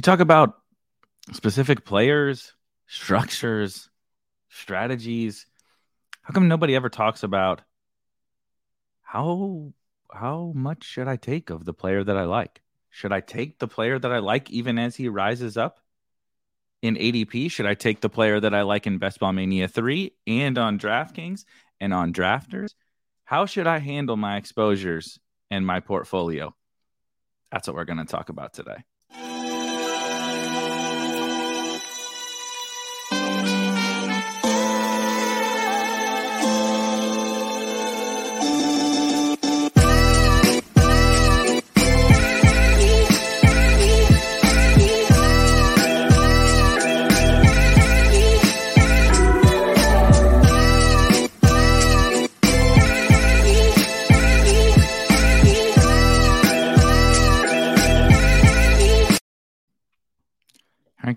We talk about specific players, structures, strategies. How come nobody ever talks about how how much should I take of the player that I like? Should I take the player that I like even as he rises up in ADP? Should I take the player that I like in Best Ball Mania 3 and on DraftKings and on Drafters? How should I handle my exposures and my portfolio? That's what we're going to talk about today.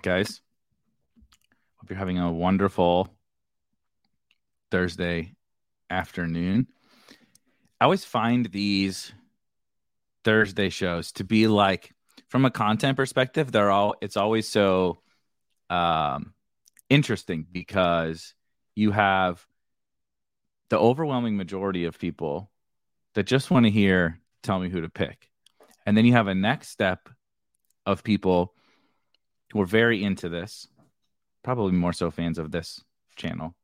Guys. Hope you're having a wonderful Thursday afternoon. I always find these Thursday shows to be like, from a content perspective, they're all, it's always so um, interesting because you have the overwhelming majority of people that just want to hear, tell me who to pick. And then you have a next step of people who are very into this, probably more so fans of this channel,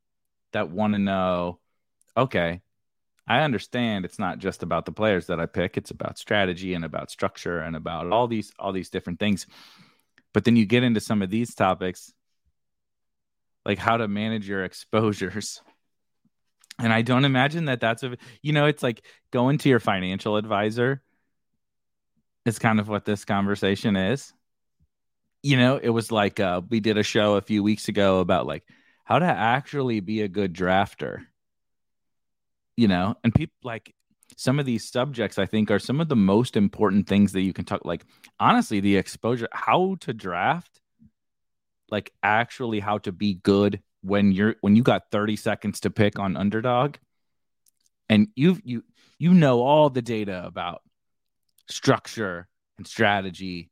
that want to know okay, I understand it's not just about the players that I pick, it's about strategy and about structure and about all these all these different things. But then you get into some of these topics like how to manage your exposures. And I don't imagine that that's a you know, it's like going to your financial advisor is kind of what this conversation is you know, it was like uh, we did a show a few weeks ago about like how to actually be a good drafter. You know, and people like some of these subjects I think are some of the most important things that you can talk like honestly the exposure how to draft like actually how to be good when you're when you got 30 seconds to pick on underdog and you've you you know all the data about structure and strategy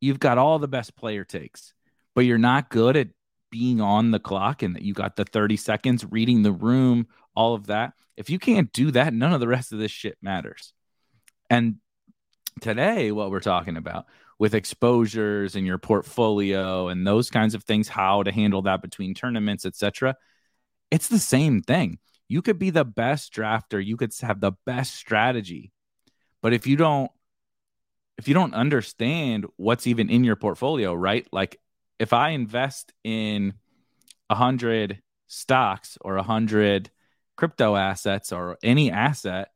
you've got all the best player takes, but you're not good at being on the clock and that you got the 30 seconds reading the room, all of that. If you can't do that, none of the rest of this shit matters. And today, what we're talking about with exposures and your portfolio and those kinds of things, how to handle that between tournaments, etc. It's the same thing. You could be the best drafter, you could have the best strategy, but if you don't if you don't understand what's even in your portfolio, right? Like if I invest in a hundred stocks or a hundred crypto assets or any asset,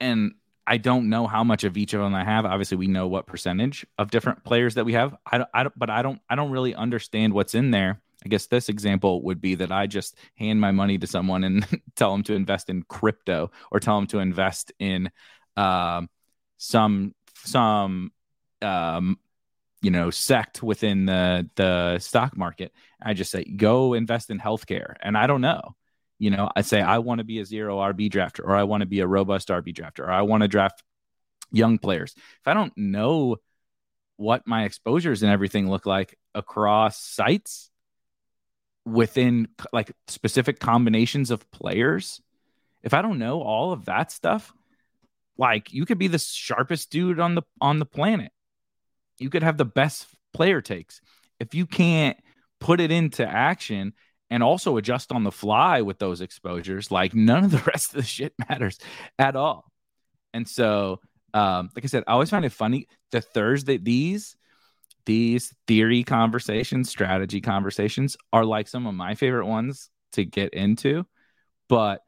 and I don't know how much of each of them I have. Obviously, we know what percentage of different players that we have. I don't, I don't, but I don't, I don't really understand what's in there. I guess this example would be that I just hand my money to someone and tell them to invest in crypto or tell them to invest in, um, some some um you know sect within the the stock market. I just say go invest in healthcare. And i don't know. You know i say i want to be a zero rb drafter or i want to be a robust rb drafter or i want to draft young players. If i don't know what my exposures and everything look like across sites within like specific combinations of players if i don't know all of that stuff like you could be the sharpest dude on the on the planet. You could have the best player takes. If you can't put it into action and also adjust on the fly with those exposures, like none of the rest of the shit matters at all. And so, um, like I said, I always find it funny the Thursday these these theory conversations, strategy conversations are like some of my favorite ones to get into, but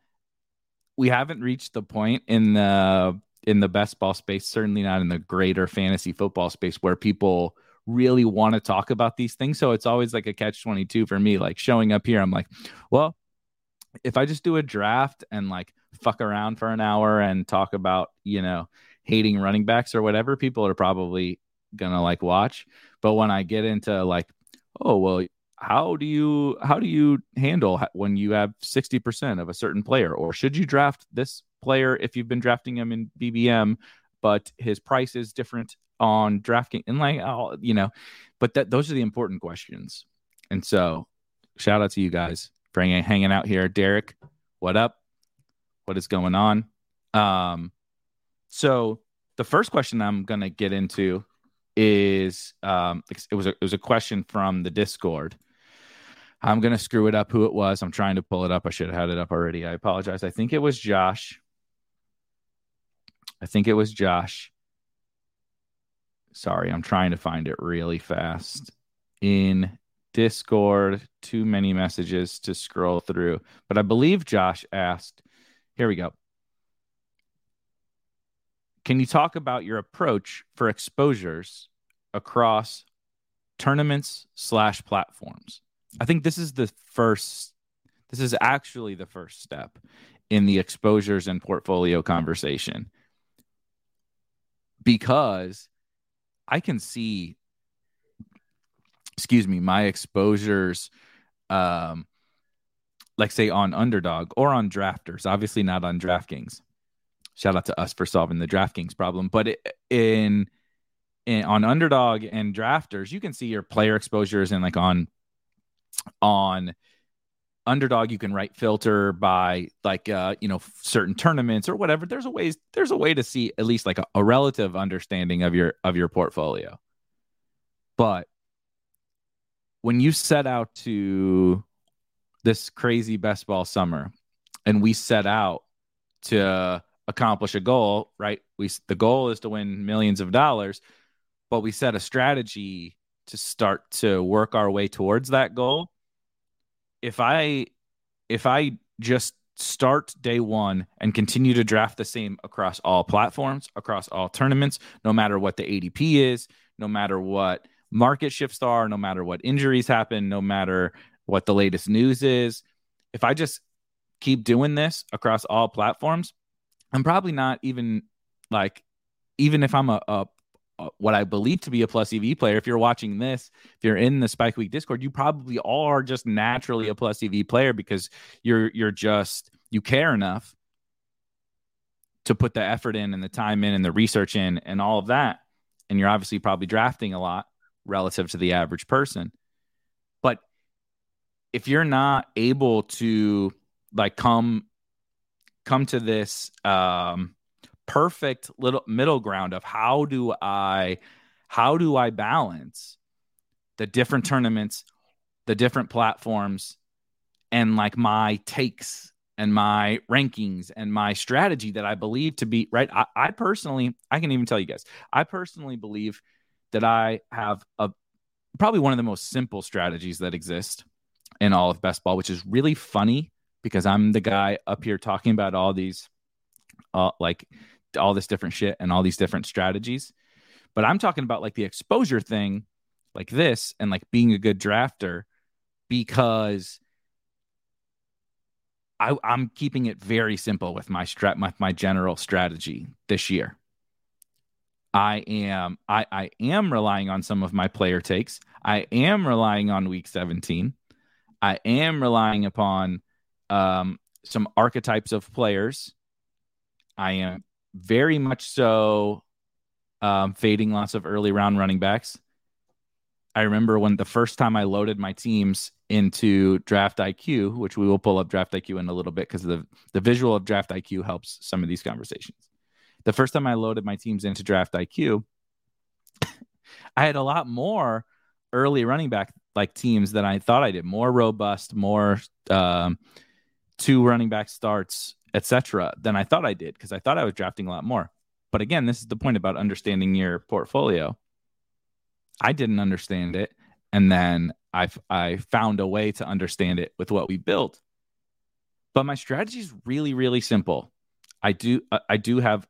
we haven't reached the point in the in the best ball space, certainly not in the greater fantasy football space where people really want to talk about these things. So it's always like a catch 22 for me. Like showing up here, I'm like, well, if I just do a draft and like fuck around for an hour and talk about, you know, hating running backs or whatever, people are probably gonna like watch. But when I get into like, oh well, how do you how do you handle when you have 60% of a certain player? Or should you draft this player if you've been drafting him in BBM but his price is different on drafting and like oh, you know but that those are the important questions. And so shout out to you guys for hanging out here. Derek what up? What is going on? Um so the first question I'm going to get into is um it was a, it was a question from the Discord I'm going to screw it up who it was. I'm trying to pull it up. I should have had it up already. I apologize. I think it was Josh. I think it was Josh. Sorry, I'm trying to find it really fast in Discord. Too many messages to scroll through. But I believe Josh asked, here we go. Can you talk about your approach for exposures across tournaments slash platforms? I think this is the first, this is actually the first step in the exposures and portfolio conversation because I can see, excuse me, my exposures, um, like say on underdog or on drafters, obviously not on DraftKings. Shout out to us for solving the DraftKings problem, but in, in on underdog and drafters, you can see your player exposures and like on on underdog you can write filter by like uh you know certain tournaments or whatever. There's a ways there's a way to see at least like a, a relative understanding of your of your portfolio. But when you set out to this crazy best ball summer and we set out to accomplish a goal right? We the goal is to win millions of dollars but we set a strategy to start to work our way towards that goal if I if I just start day one and continue to draft the same across all platforms, across all tournaments, no matter what the ADP is, no matter what market shifts are, no matter what injuries happen, no matter what the latest news is. If I just keep doing this across all platforms, I'm probably not even like, even if I'm a, a what I believe to be a plus EV player. If you're watching this, if you're in the Spike Week Discord, you probably are just naturally a plus EV player because you're you're just you care enough to put the effort in and the time in and the research in and all of that. And you're obviously probably drafting a lot relative to the average person. But if you're not able to like come come to this um perfect little middle ground of how do I how do I balance the different tournaments, the different platforms, and like my takes and my rankings and my strategy that I believe to be right. I, I personally, I can even tell you guys, I personally believe that I have a probably one of the most simple strategies that exist in all of best ball, which is really funny because I'm the guy up here talking about all these uh, like all this different shit and all these different strategies. But I'm talking about like the exposure thing, like this, and like being a good drafter because I, am keeping it very simple with my strat, my, my general strategy this year. I am I, I am relying on some of my player takes. I am relying on week 17. I am relying upon um, some archetypes of players. I am very much so um, fading lots of early round running backs. I remember when the first time I loaded my teams into Draft IQ, which we will pull up Draft IQ in a little bit because the, the visual of Draft IQ helps some of these conversations. The first time I loaded my teams into Draft IQ, I had a lot more early running back like teams than I thought I did. More robust, more um, two running back starts etc., than I thought I did because I thought I was drafting a lot more. But again, this is the point about understanding your portfolio. I didn't understand it, and then I I found a way to understand it with what we built. But my strategy is really really simple. I do uh, I do have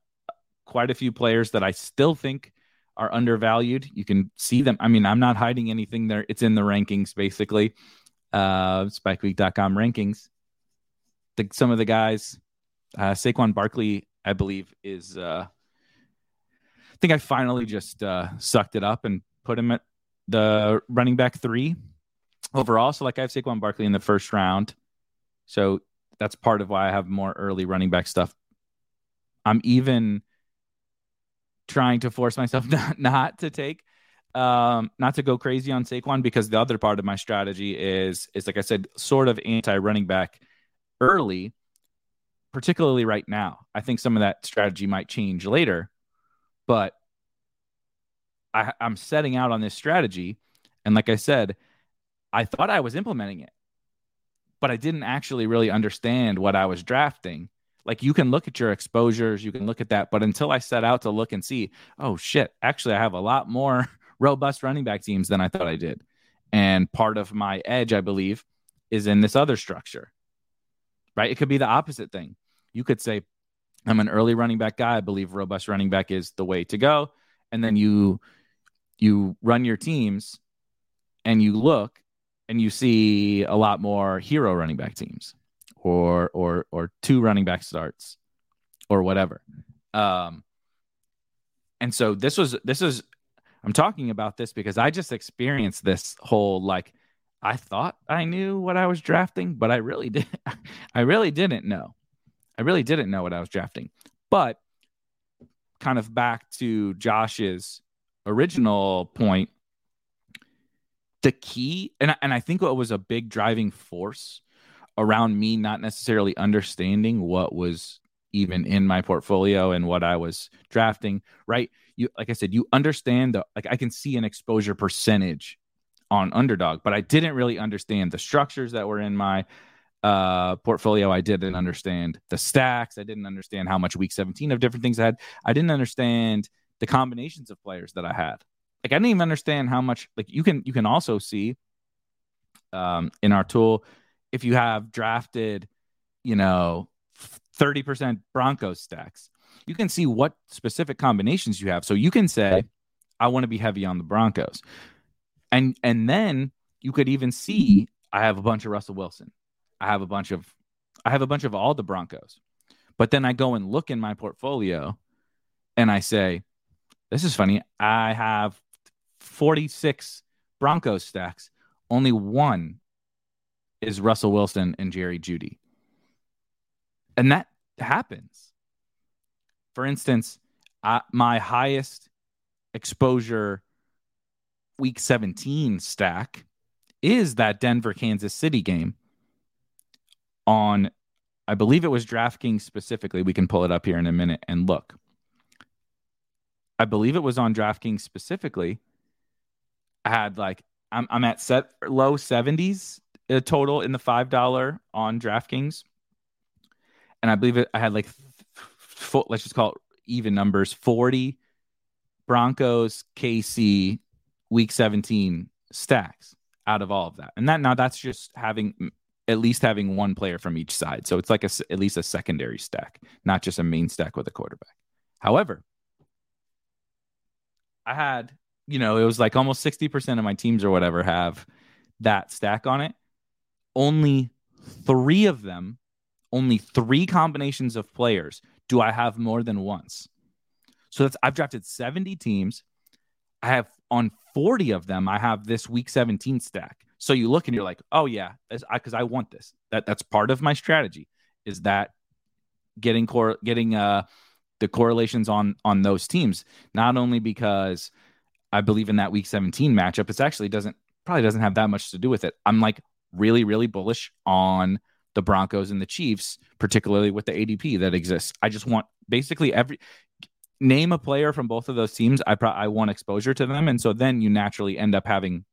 quite a few players that I still think are undervalued. You can see them. I mean, I'm not hiding anything there. It's in the rankings, basically. Uh, SpikeWeek.com rankings. The, some of the guys, uh, Saquon Barkley, I believe, is. Uh, I think I finally just uh, sucked it up and put him at the running back three overall. So, like, I have Saquon Barkley in the first round. So that's part of why I have more early running back stuff. I'm even trying to force myself not, not to take um not to go crazy on Saquon because the other part of my strategy is is like I said sort of anti running back early particularly right now. I think some of that strategy might change later, but I, I'm setting out on this strategy. And like I said, I thought I was implementing it, but I didn't actually really understand what I was drafting like you can look at your exposures, you can look at that, but until I set out to look and see, oh shit, actually I have a lot more robust running back teams than I thought I did. And part of my edge, I believe, is in this other structure. Right? It could be the opposite thing. You could say, I'm an early running back guy. I believe robust running back is the way to go. And then you you run your teams and you look and you see a lot more hero running back teams or or or two running back starts or whatever. Um, and so this was this is I'm talking about this because I just experienced this whole like I thought I knew what I was drafting, but I really did I really didn't know. I really didn't know what I was drafting. But kind of back to Josh's original point, the key and and I think what was a big driving force around me not necessarily understanding what was even in my portfolio and what I was drafting, right? You like I said, you understand the like I can see an exposure percentage on underdog, but I didn't really understand the structures that were in my uh portfolio. I didn't understand the stacks. I didn't understand how much week 17 of different things I had. I didn't understand the combinations of players that I had. Like I didn't even understand how much like you can you can also see um in our tool if you have drafted, you know, 30% Broncos stacks, you can see what specific combinations you have. So you can say, I want to be heavy on the Broncos. And and then you could even see I have a bunch of Russell Wilson. I have a bunch of I have a bunch of all the Broncos. But then I go and look in my portfolio and I say, this is funny. I have 46 Broncos stacks. Only one is Russell Wilson and Jerry Jeudy. And that happens. For instance, my highest exposure week 17 stack is that Denver Kansas City game on I believe it was DraftKings specifically. We can pull it up here in a minute and look. I believe it was on DraftKings specifically. I had like I'm I'm at set low 70s a uh, total in the five dollar on DraftKings, and I believe it. I had like, f- let's just call it even numbers: forty Broncos, KC, Week seventeen stacks out of all of that, and that now that's just having at least having one player from each side. So it's like a, at least a secondary stack, not just a main stack with a quarterback. However, I had, you know, it was like almost 60% of my teams or whatever have that stack on it only three of them, only three combinations of players do I have more than once. So that's I've drafted 70 teams. I have on 40 of them, I have this week 17 stack. So you look and you're like, oh yeah, because I, I, want this. That that's part of my strategy. Is that getting core getting uh the correlations on on those teams? Not only because I believe in that week 17 matchup, it's actually doesn't probably doesn't have that much to do with it. I'm like really, really bullish on the Broncos and the Chiefs, particularly with the ADP that exists. I just want basically every name a player from both of those teams. I pro- I want exposure to them, and so then you naturally end up having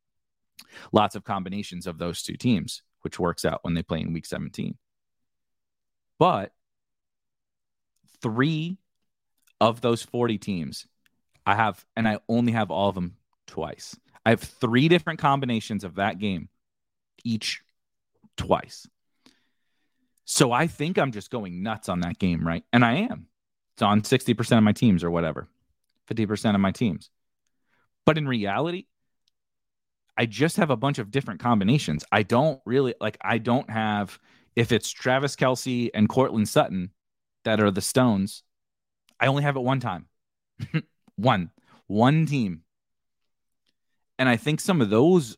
lots of combinations of those two teams, which works out when they play in Week 17. But three of those 40 teams, I have, and I only have all of them twice. I have three different combinations of that game each twice. So I think I'm just going nuts on that game, right? And I am. It's on 60% of my teams or whatever, 50% of my teams. But in reality, I just have a bunch of different combinations. I don't really like, I don't have, if it's Travis Kelce and Courtland Sutton that are the Stones, I only have it one time. one, one team. And I think some of those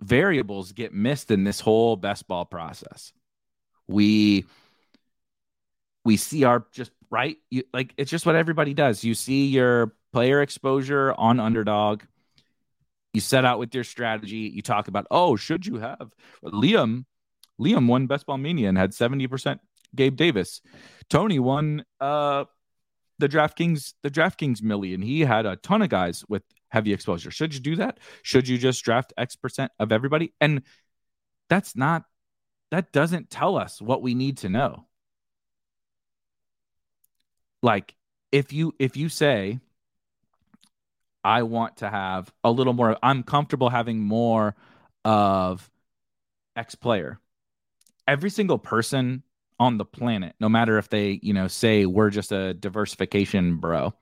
variables get missed in this whole best ball process. We we see our just right you, like it's just what everybody does. You see your player exposure on underdog. You set out with your strategy. You talk about, oh, should you have Liam? Liam won Best Ball Mania and had 70% Gabe Davis. Tony won uh the DraftKings the DraftKings million. He had a ton of guys with heavy exposure. Should you do that? Should you just draft X percent of everybody? And that's not that doesn't tell us what we need to know. Like if you if you say I want to have a little more I'm comfortable having more of X player. Every single person on the planet, no matter if they, you know, say we're just a diversification bro,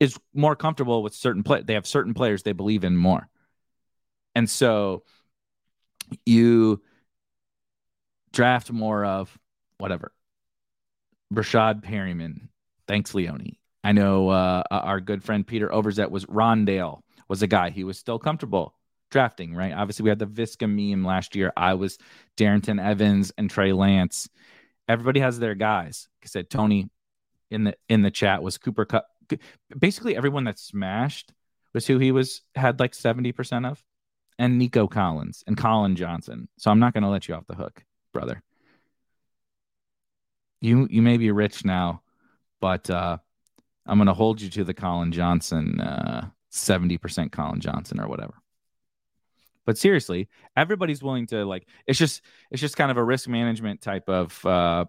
is more comfortable with certain play. They have certain players they believe in more. And so you draft more of whatever. Breshad Perriman. Thanks, Leone. I know uh, our good friend Peter Overzet was Rondale was a guy he was still comfortable drafting, right? Obviously, we had the Viska meme last year. I was Darrynton Evans and Trey Lance. Everybody has their guys. I said, Tony in the in the chat was Cooper Kupp. Basically, everyone that smashed was who he was had like seventy percent of, and Nico Collins and Collin Johnson. So I'm not going to let you off the hook, brother. You you may be rich now, but uh, I'm going to hold you to the Collin Johnson uh, seventy percent Collin Johnson or whatever. But seriously, everybody's willing to like it's just it's just kind of a risk management type of uh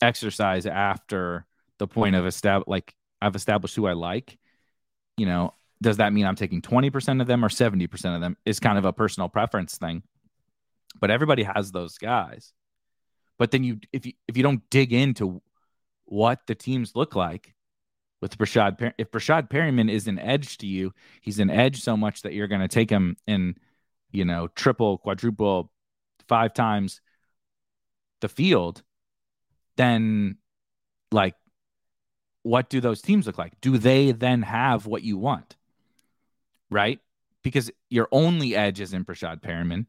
exercise after the point of establish like I've established who I like. You know, does that mean I'm taking 20% of them or 70% of them? Is kind of a personal preference thing. But everybody has those guys. But then you if you if you don't dig into what the teams look like, with Breshad. If Breshad Perriman is an edge to you, he's an edge so much that you're going to take him in you know, triple, quadruple, five times the field, then like what do those teams look like? Do they then have what you want? Right? Because your only edge is in Breshad Perriman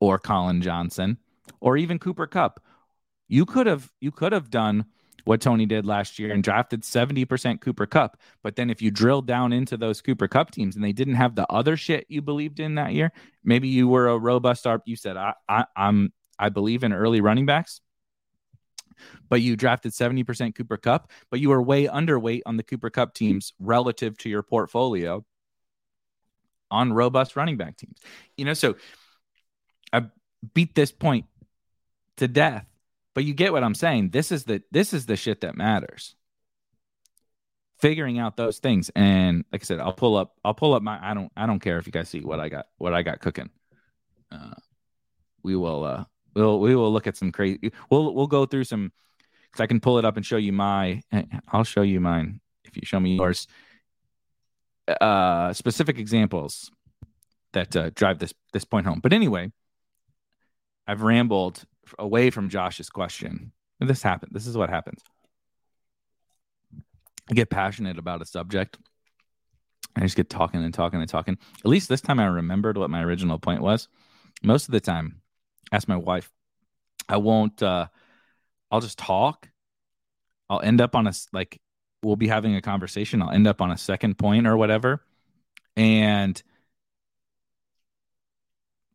or Collin Johnson or even Cooper Kupp. You could have you could have done what Tony did last year and drafted 70% Cooper Kupp. But then if you drill down into those Cooper Kupp teams and they didn't have the other shit you believed in that year, maybe you were a robust ARP. You said, I, I I'm I believe in early running backs. But you drafted 70% Cooper Kupp, but you were way underweight on the Cooper Kupp teams relative to your portfolio on robust running back teams. You know, so I beat this point to death but you get what I'm saying. This is the this is the shit that matters. Figuring out those things, and like I said, I'll pull up. I'll pull up my. I don't. I don't care if you guys see what I got. What I got cooking. Uh, we will. Uh, we'll. We will look at some crazy. We'll. We'll go through some. Cause I can pull it up and show you my. I'll show you mine if you show me yours. Uh, specific examples that uh, drive this this point home. But anyway, I've rambled away from Josh's question. This happened. This is what happens. I get passionate about a subject. I just get talking and talking and talking. At least this time I remembered what my original point was. Most of the time, ask my wife. I won't uh I'll just talk. I'll end up on a like we'll be having a conversation. I'll end up on a second point or whatever. And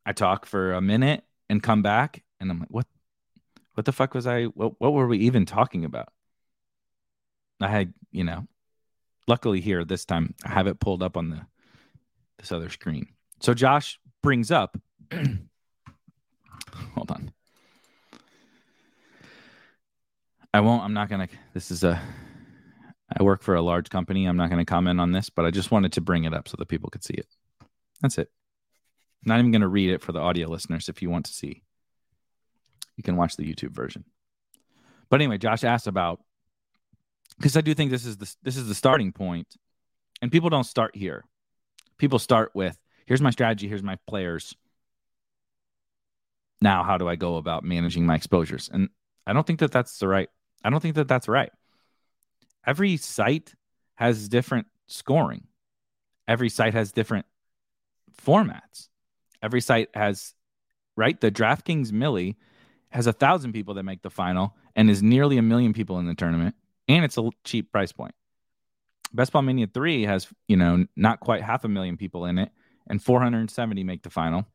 I talk for a minute and come back and I'm like, what, what the fuck was I? What, what were we even talking about? I had, you know, luckily here this time I have it pulled up on the this other screen. So Josh brings up. hold on. I won't. I'm not gonna. This is a. I work for a large company. I'm not to comment on this, but I just wanted to bring it up so that people could see it. That's it. Not even to read it for the audio listeners if you want to see you can watch the YouTube version. But anyway, Josh asked about because I do think this is the this is the starting point, and people don't start here. People start with here's my strategy, here's my players. Now, how do I go about managing my exposures? And I don't think that that's the right. I don't think that that's right. Every site has different scoring. Every site has different formats. Every site has right. The DraftKings Millie has a thousand people that make the final and is nearly a million people in the tournament, and it's a cheap price point. Best Ball Mania 3 has, you know, not quite half a million people in it, and 470 make the final.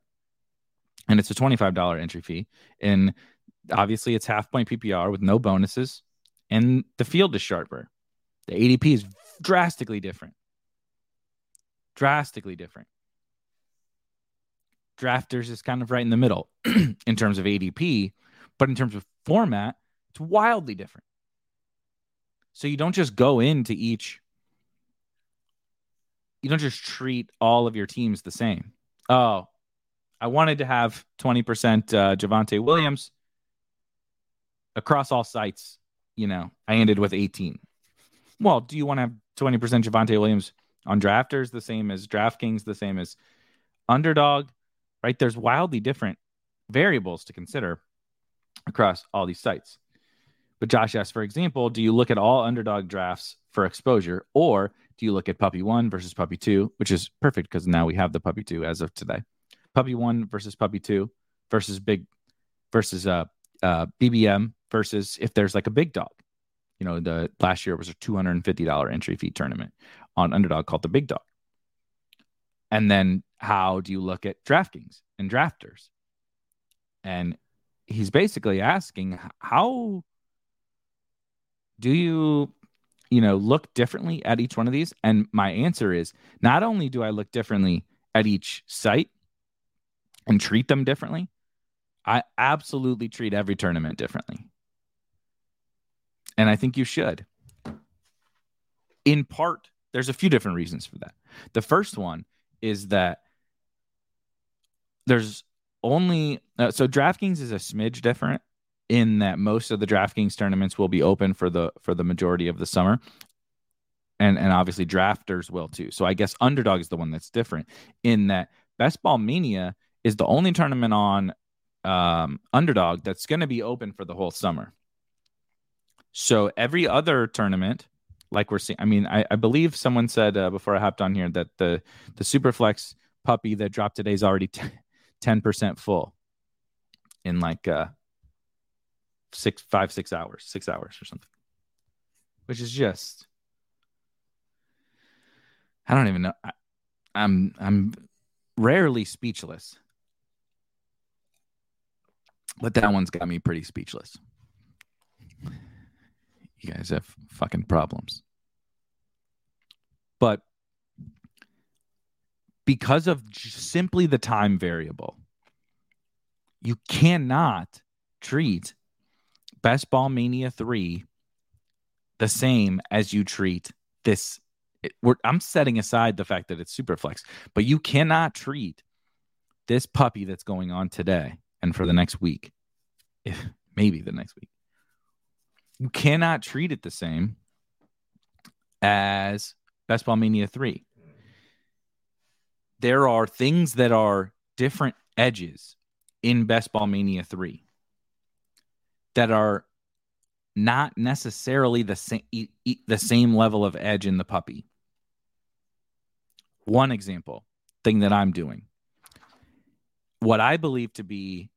And it's a $25 entry fee. And obviously, it's half point PPR with no bonuses, and the field is sharper. The ADP is drastically different. Drastically different. Drafters is kind of right in the middle in terms of ADP, but in terms of format, it's wildly different. So you don't just go into each, you don't just treat all of your teams the same. Oh, I wanted to have 20% uh, Javonte Williams across all sites. You know, I ended with 18. Well, do you want to have 20% Javonte Williams on drafters, the same as DraftKings, the same as underdog, right? There's wildly different variables to consider across all these sites. But Josh asks, for example, do you look at all underdog drafts for exposure, or do you look at puppy one versus puppy two, which is perfect because now we have the puppy two as of today. Puppy one versus puppy two versus big versus uh, uh, BBM versus if there's like a big dog. You know, the last year was a $250 entry fee tournament on underdog called the big dog. And then how do you look at DraftKings and drafters? And he's basically asking how do you you know look differently at each one of these? And my answer is not only do i look differently at each site and treat them differently i absolutely treat every tournament differently. And i think you should. In part there's a few different reasons for that. The first one is that there's only uh, so DraftKings is a smidge different in that most of the DraftKings tournaments will be open for the for the majority of the summer. And and obviously drafters will too. So I guess underdog is the one that's different in that Best Ball Mania is the only tournament on um, underdog that's going to be open for the whole summer. So every other tournament, like we're seeing, I mean, I, I believe someone said uh, before I hopped on here that the the Superflex puppy that dropped today is already 10% full in like uh six five six hours six hours or something. Which is just i don't even know. I, i'm i'm rarely speechless. But that one's got me pretty speechless. You guys have fucking problems. But because of simply the time variable. You cannot treat Best Ball Mania 3 the same as you treat this. It, I'm setting aside the fact that it's super flex, but you cannot treat this puppy that's going on today and for the next week, if maybe the next week. You cannot treat it the same as Best Ball Mania 3 there are things that are different edges in Best Ball Mania 3 that are not necessarily the same the same level of edge in the puppy. One example, thing that I'm doing. What I believe to be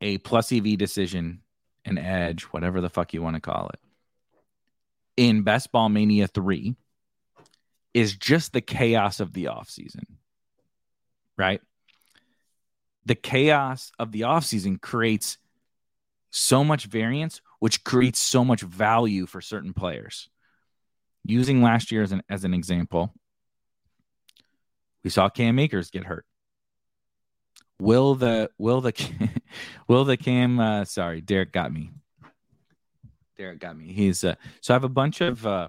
a plus EV decision, an edge, whatever the fuck you want to call it, in Best Ball Mania 3 is just the chaos of the offseason. Right? The chaos of the offseason creates so much variance, which creates so much value for certain players. Using last year as an, as an example, we saw Cam Akers get hurt. Will the will the will the Cam uh, sorry Derek got me. Derek got me. He's uh, so I have a bunch of uh,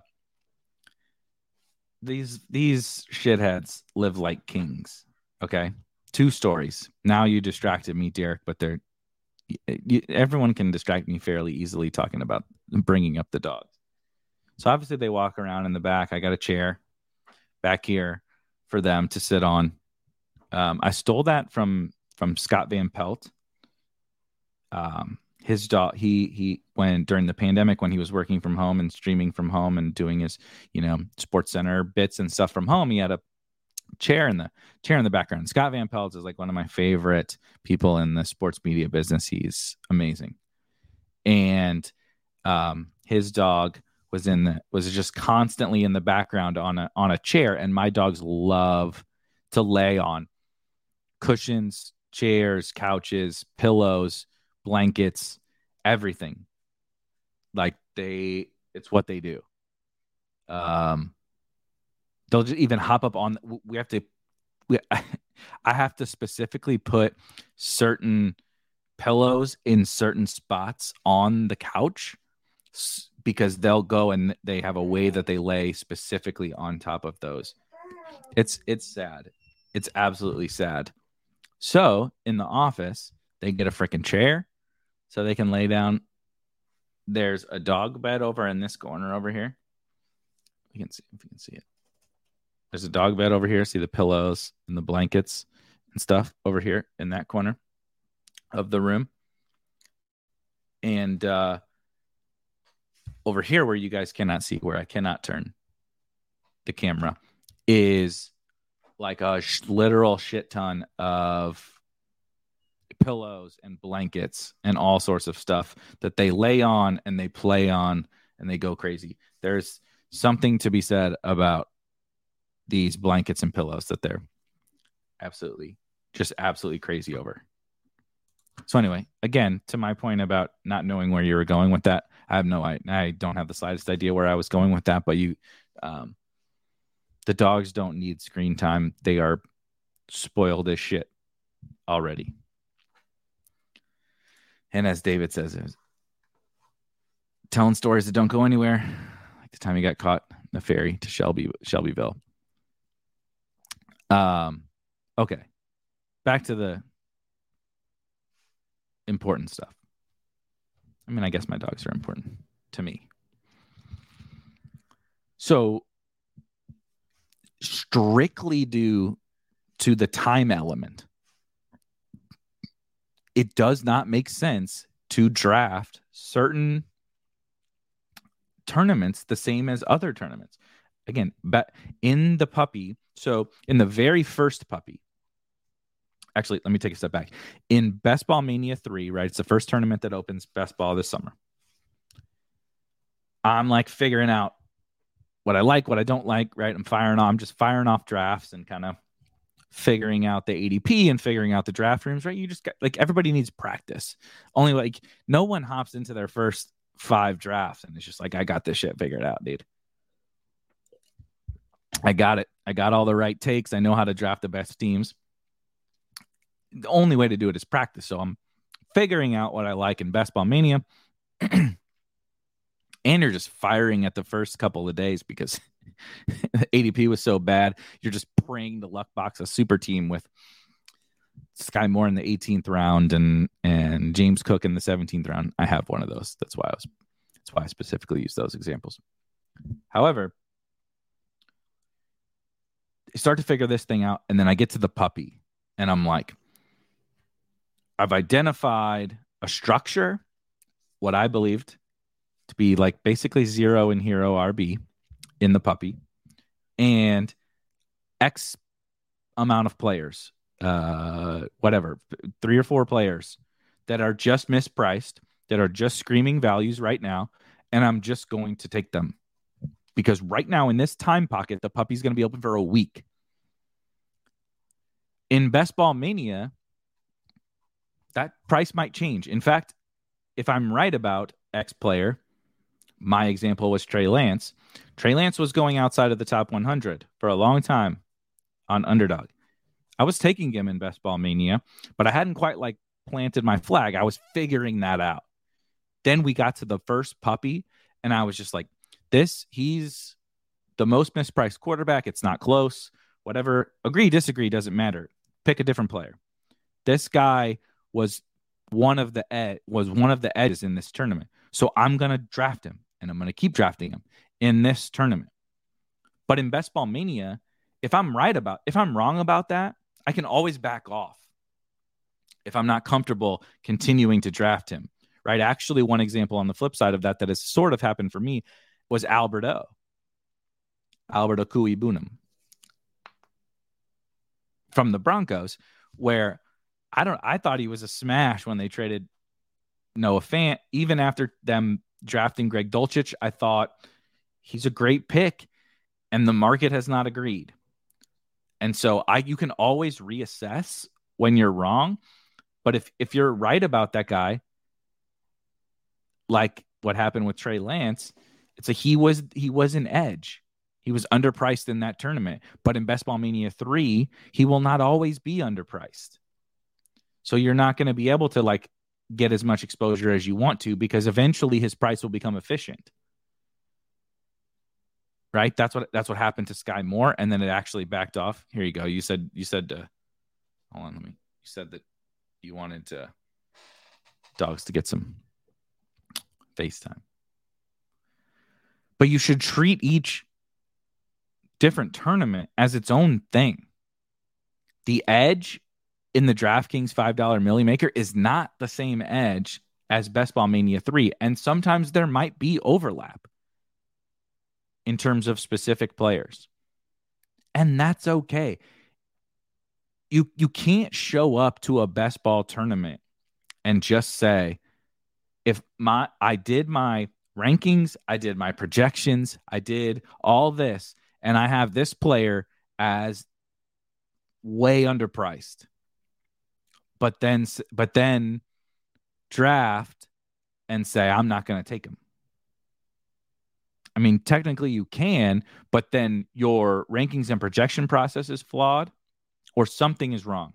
these these shitheads live like kings. Okay. Two stories. Now you distracted me, Derek, but they're you, everyone can distract me fairly easily talking about bringing up the dogs. So obviously they walk around in the back. I got a chair back here for them to sit on. Um, I stole that from from Scott Van Pelt. Um, his dog, he he when during the pandemic when he was working from home and streaming from home and doing his you know SportsCenter bits and stuff from home, he had a chair in the chair in the background. Scott Van Pelt is like one of my favorite people in the sports media business. He's amazing, and um, his dog was in the was just constantly in the background on a on a chair and my dogs love to lay on cushions chairs couches pillows blankets everything like they it's what they do um they'll just even hop up on we have to we, i have to specifically put certain pillows in certain spots on the couch because they'll go and they have a way that they lay specifically on top of those. It's it's sad. It's absolutely sad. So in the office, they get a freaking chair so they can lay down. There's a dog bed over in this corner over here. You can see if you can see it. There's a dog bed over here. See the pillows and the blankets and stuff over here in that corner of the room. And uh over here where you guys cannot see where I cannot turn the camera is like a sh- literal shit ton of pillows and blankets and all sorts of stuff that they lay on and they play on and they go crazy. There's something to be said about these blankets and pillows that they're absolutely just absolutely crazy over. So anyway, again, to my point about not knowing where you were going with that, I have no I I don't have the slightest idea where I was going with that, but you um the dogs don't need screen time. They are spoiled as shit already. And as David says, telling stories that don't go anywhere, like the time he got caught in the ferry to Shelby Shelbyville. Um okay. Back to the important stuff. I mean, I guess my dogs are important to me. So, strictly due to the time element, it does not make sense to draft certain tournaments the same as other tournaments. Again, but in the puppy, so in the very first puppy, actually, let me take a step back. In Best Ball Mania 3, right? It's the first tournament that opens Best Ball this summer. I'm like figuring out what I like, what I don't like, right? I'm firing off, I'm just firing off drafts and kind of figuring out the ADP and figuring out the draft rooms, right? You just got like everybody needs practice. Only like no one hops into their first five drafts and it's just like, I got this shit figured out, dude. I got it. I got all the right takes. I know how to draft the best teams the only way to do it is practice. So I'm figuring out what I like in Best Ball Mania. and you're just firing at the first couple of days because ADP was so bad. You're just praying the luck box a super team with Skyy Moore in the 18th round and and James Cook in the 17th round. I have one of those. That's why I was that's why I specifically use those examples. However, I start to figure this thing out, and then I get to the puppy, and I'm like, I've identified a structure, what I believed to be like basically zero in hero RB in the puppy, and X amount of players, uh, whatever, three or four players that are just mispriced, that are just screaming values right now, and I'm just going to take them because right now in this time pocket, the puppy's going to be open for a week. In Best Ball Mania, that price might change. In fact, if I'm right about X player, my example was Trey Lance. Trey Lance was going outside of the top 100 for a long time on underdog. I was taking him in best ball mania, but I hadn't quite like planted my flag. I was figuring that out. Then we got to the first puppy, and I was just like, this, he's the most mispriced quarterback. It's not close. Whatever, agree, disagree, doesn't matter. Pick a different player. This guy was one of the ed- was one of the edges in this tournament. So I'm to draft him and I'm to keep drafting him in this tournament. But in Best Ball Mania, if I'm right about if I'm wrong about that, I can always back off. If I'm not comfortable continuing to draft him, right? Actually, one example on the flip side of that that has sort of happened for me was Alberto. Albert Okwuegbunam from the Broncos, where I don't I thought he was a smash when they traded Noah Fant. Even after them drafting Greg Dulcich, I thought he's a great pick, and the market has not agreed. And so I you can always reassess when you're wrong. But if if you're right about that guy, like what happened with Trey Lance, it's a he was he was an edge. He was underpriced in that tournament. But in Best Ball Mania 3, he will not always be underpriced. So you're not going to be able to like get as much exposure as you want to because eventually his price will become efficient. Right? That's what that's what happened to Skyy Moore and then it actually backed off. Here you go. You said you said uh, hold on, let me. You said that you wanted to dogs to get some FaceTime. But you should treat each different tournament as its own thing. The edge in the DraftKings $5 Milly Maker is not the same edge as Best Ball Mania 3. And sometimes there might be overlap in terms of specific players. And that's okay. You you can't show up to a best ball tournament and just say if my I did my rankings, I did my projections, I did all this and I have this player as way underpriced. But then but then draft and say I'm not going to take him. I mean, technically you can, but then your rankings and projection process is flawed or something is wrong.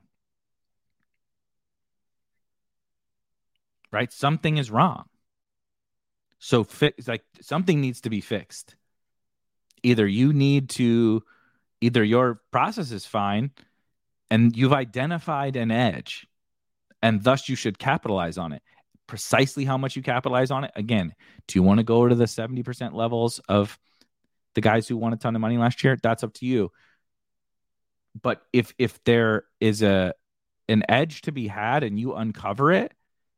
Right? Something is wrong. So fix like something needs to be fixed either you need to either your process is fine and you've identified an edge and thus you should capitalize on it precisely how much you capitalize on it. Again do you want to go to the 70% levels of the guys who won a ton of money last year? That's up to you. But if if there is a an edge to be had and you uncover it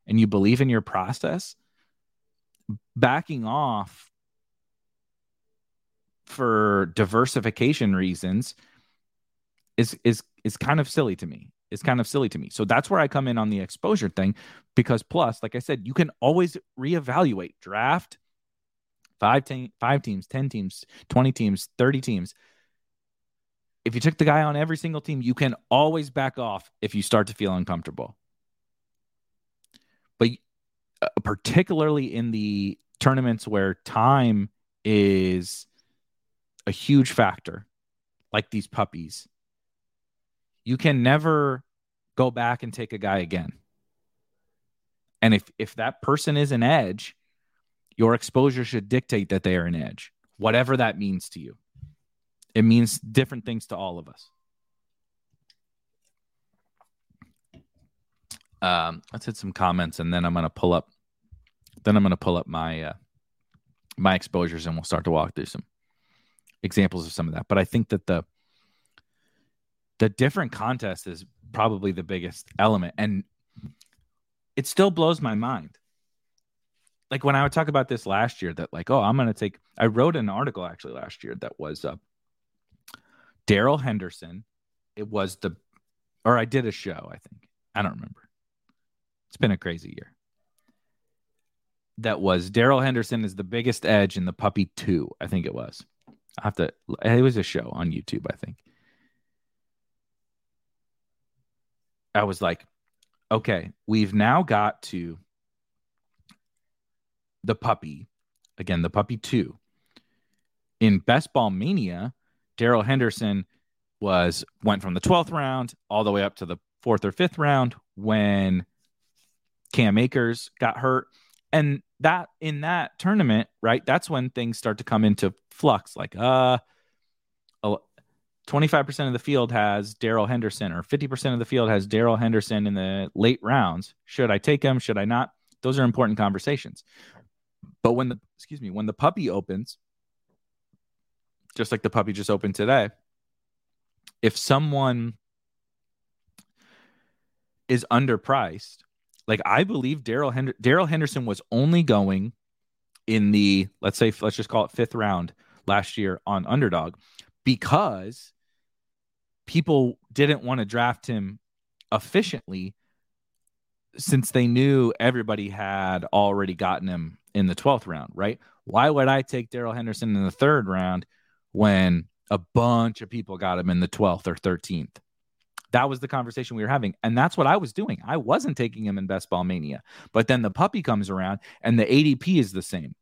and you believe in your process backing off for diversification reasons is is is kind of silly to me. It's kind of silly to me. So that's where I come in on the exposure thing because plus, like I said, you can always reevaluate draft five, ten, five teams, 10 teams, 20 teams, 30 teams. If you took the guy on every single team, you can always back off if you start to feel uncomfortable. But uh, particularly in the tournaments where time is a huge factor, like these puppies. You can never go back and take a guy again. And if if that person is an edge, your exposure should dictate that they are an edge, whatever that means to you. It means different things to all of us. Um, let's hit some comments, and then I'm gonna pull up. Then I'm gonna pull up my uh, my exposures, and we'll start to walk through some examples of some of that. But I think that the the different contest is probably the biggest element, and it still blows my mind. Like when I would talk about this last year, that like, oh, I'm gonna take. I wrote an article actually last year that was uh, Darrell Henderson. It was the, or I did a show. I think I don't remember. It's been a crazy year. That was Darrell Henderson is the biggest edge in the puppy two. I think it was I have to. It was a show on YouTube, I think. I was like, okay, we've now got to the puppy again, the puppy two. In Best Ball Mania, Darrell Henderson was went from the 12th round all the way up to the fourth or fifth round when Cam Akers got hurt. And that in that tournament, right? That's when things start to come into flux. Like, uh, 25% of the field has Darrell Henderson or 50% of the field has Darrell Henderson in the late rounds. Should I take him? Should I not? Those are important conversations. But when the excuse me, when the puppy opens, just like the puppy just opened today, if someone is underpriced, like I believe Daryl Hend- Darrell Henderson was only going in the let's say let's just call it fifth round last year on underdog because people didn't want to draft him efficiently since they knew everybody had already gotten him in the 12th round, right? Why would I take Darrell Henderson in the third round when a bunch of people got him in the 12th or 13th? That was the conversation we were having. And that's what I was doing. I wasn't taking him in Best Ball Mania. But then the puppy comes around and the ADP is the same.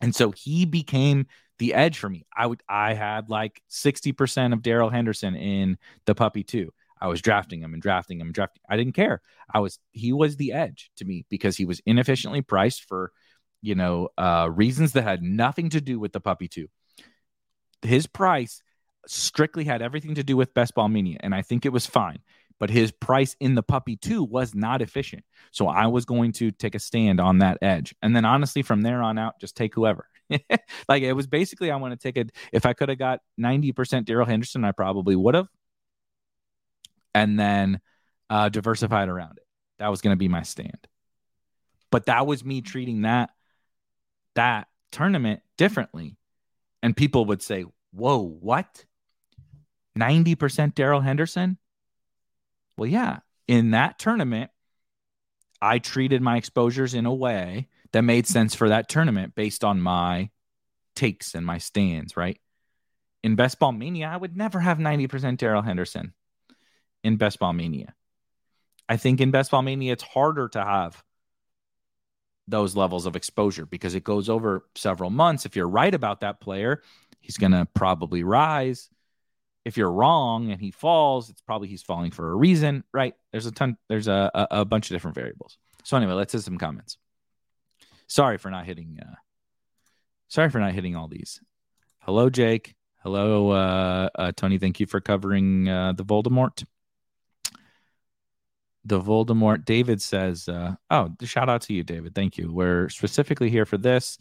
And so he became the edge for me. I would I had like 60% of Darrell Henderson in the puppy too. I was drafting him and drafting him and drafting. I didn't care. I was he was the edge to me because he was inefficiently priced for you know uh reasons that had nothing to do with the puppy two. His price strictly had everything to do with best ball mania and I think it was fine. But his price in the puppy two was not efficient. So I was going to take a stand on that edge. And then honestly from there on out just take whoever. like it was basically I want to take it. If I could have got 90% Darrell Henderson, I probably would have. And then uh, diversified around it. That was going to be my stand. But that was me treating that that tournament differently. And people would say, Whoa, what? 90% Darrell Henderson? Well, yeah. In that tournament, I treated my exposures in a way that made sense for that tournament based on my takes and my stands, right? In Best Ball Mania, I would never have 90% Darrell Henderson in Best Ball Mania. I think in Best Ball Mania, it's harder to have those levels of exposure because it goes over several months. If you're right about that player, he's going to probably rise. If you're wrong and he falls, it's probably he's falling for a reason, right? There's a ton, there's a, a, a bunch of different variables. So, anyway, let's hit some comments. Sorry for not hitting. Uh, sorry for not hitting all these. Hello, Jake. Hello, uh, uh, Tony. Thank you for covering uh, the Voldemort. The Voldemort. David says, uh, "Oh, shout out to you, David. Thank you. We're specifically here for this.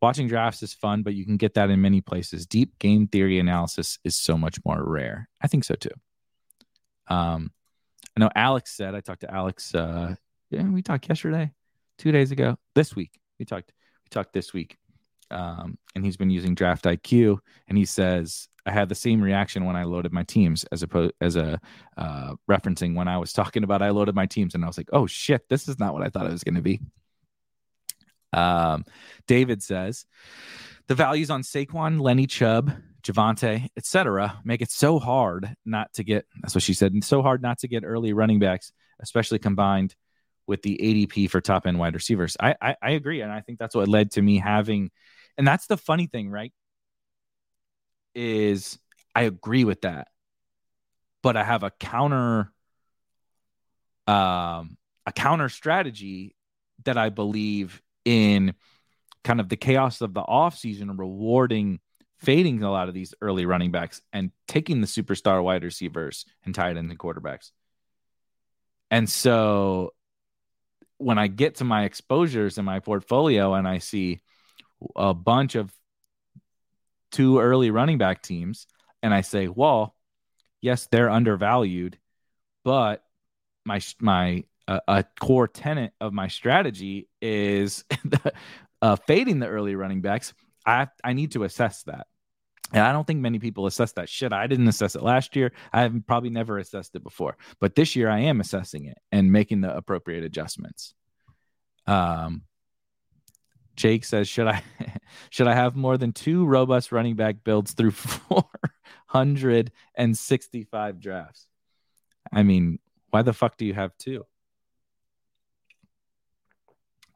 Watching drafts is fun, but you can get that in many places. Deep game theory analysis is so much more rare. I think so too. Um, I know Alex said. I talked to Alex. Uh, yeah, we talked yesterday, two days ago, this week. We talked we talked this week, um, and he's been using Draft IQ, and he says I had the same reaction when I loaded my teams as opposed as a uh, referencing when I was talking about I loaded my teams, and I was like, oh shit, this is not what I thought it was going to be. Um, David says the values on Saquon, Lenny Chubb, Javonte, etc., make it so hard not to get. That's what she said. And so hard not to get early running backs, especially combined with the ADP for top end wide receivers. I, I, I agree, and I think that's what led to me having, and that's the funny thing, right? Is I agree with that, but I have a counter, um, a counter strategy that I believe in kind of the chaos of the offseason rewarding fading a lot of these early running backs and taking the superstar wide receivers and tight end and quarterbacks. And so when I get to my exposures in my portfolio and I see a bunch of two early running back teams, and I say, well, yes, they're undervalued, but my my uh, a core tenet of my strategy is the, uh, fading the early running backs. I I need to assess that. And I don't think many people assess that shit. I didn't assess it last year. I have probably never assessed it before. But this year I am assessing it and making the appropriate adjustments. Um Jake says, should I should I have more than two robust running back builds through 465 drafts? I mean, why the fuck do you have two?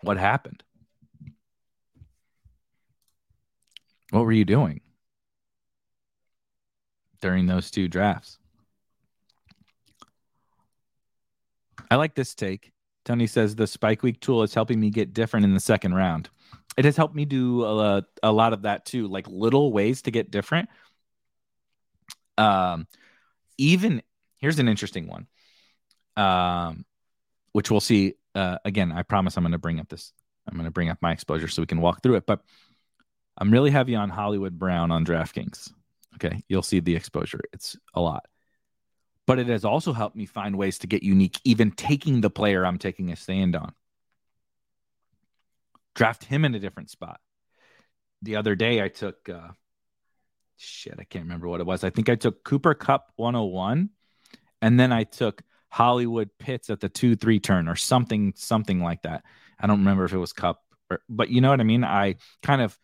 What happened? What were you doing? During those two drafts. I like this take. Tony says the spike week tool is helping me get different in the second round. It has helped me do a, a lot of that too, like little ways to get different. Um, even here's an interesting one, um, which we'll see. Uh, again, I promise I'm going to bring up this. I'm going to bring up my exposure so we can walk through it. But I'm really heavy on Hollywood Brown on DraftKings. Okay, you'll see the exposure. It's a lot. But it has also helped me find ways to get unique, even taking the player I'm taking a stand on. Draft him in a different spot. The other day, I took uh, shit, I can't remember what it was. I think I took Cooper Kupp 101, and then I took Hollywood Pitts at the two three turn or something, something like that. I don't remember if it was Cup, or, but you know what I mean. I kind of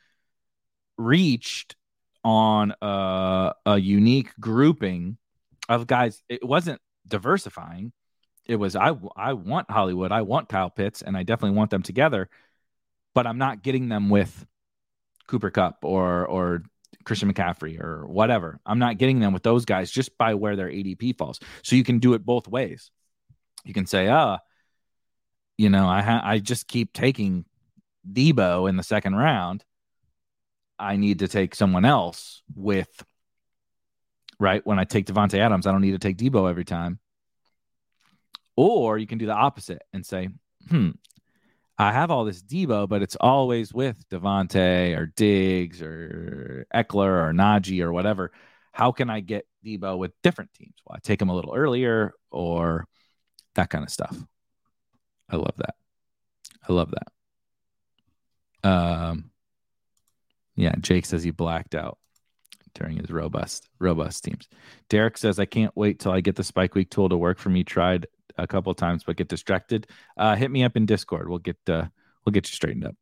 reached on a, a unique grouping of guys. It wasn't diversifying. It was I I want Hollywood, I want Kyle Pitts, and I definitely want them together, but I'm not getting them with Cooper Kupp or or Christian McCaffrey or whatever. I'm not getting them with those guys just by where their ADP falls. So you can do it both ways. You can say, "Ah, uh, you know, I ha- I just keep taking Deebo in the second round. I need to take someone else with right when I take Davante Adams. I don't need to take Deebo every time." Or you can do the opposite and say, "Hmm, I have all this Deebo, but it's always with Davante or Diggs or Ekeler or Najee or whatever. How can I get Deebo with different teams? Well, I take him a little earlier or that kind of stuff. I love that. I love that. Um, yeah, Jake says he blacked out during his robust robust teams. Derek says I can't wait till I get the Spike Week tool to work for me. Tried a couple times but get distracted. Uh, hit me up in Discord. We'll get uh, we'll get you straightened up.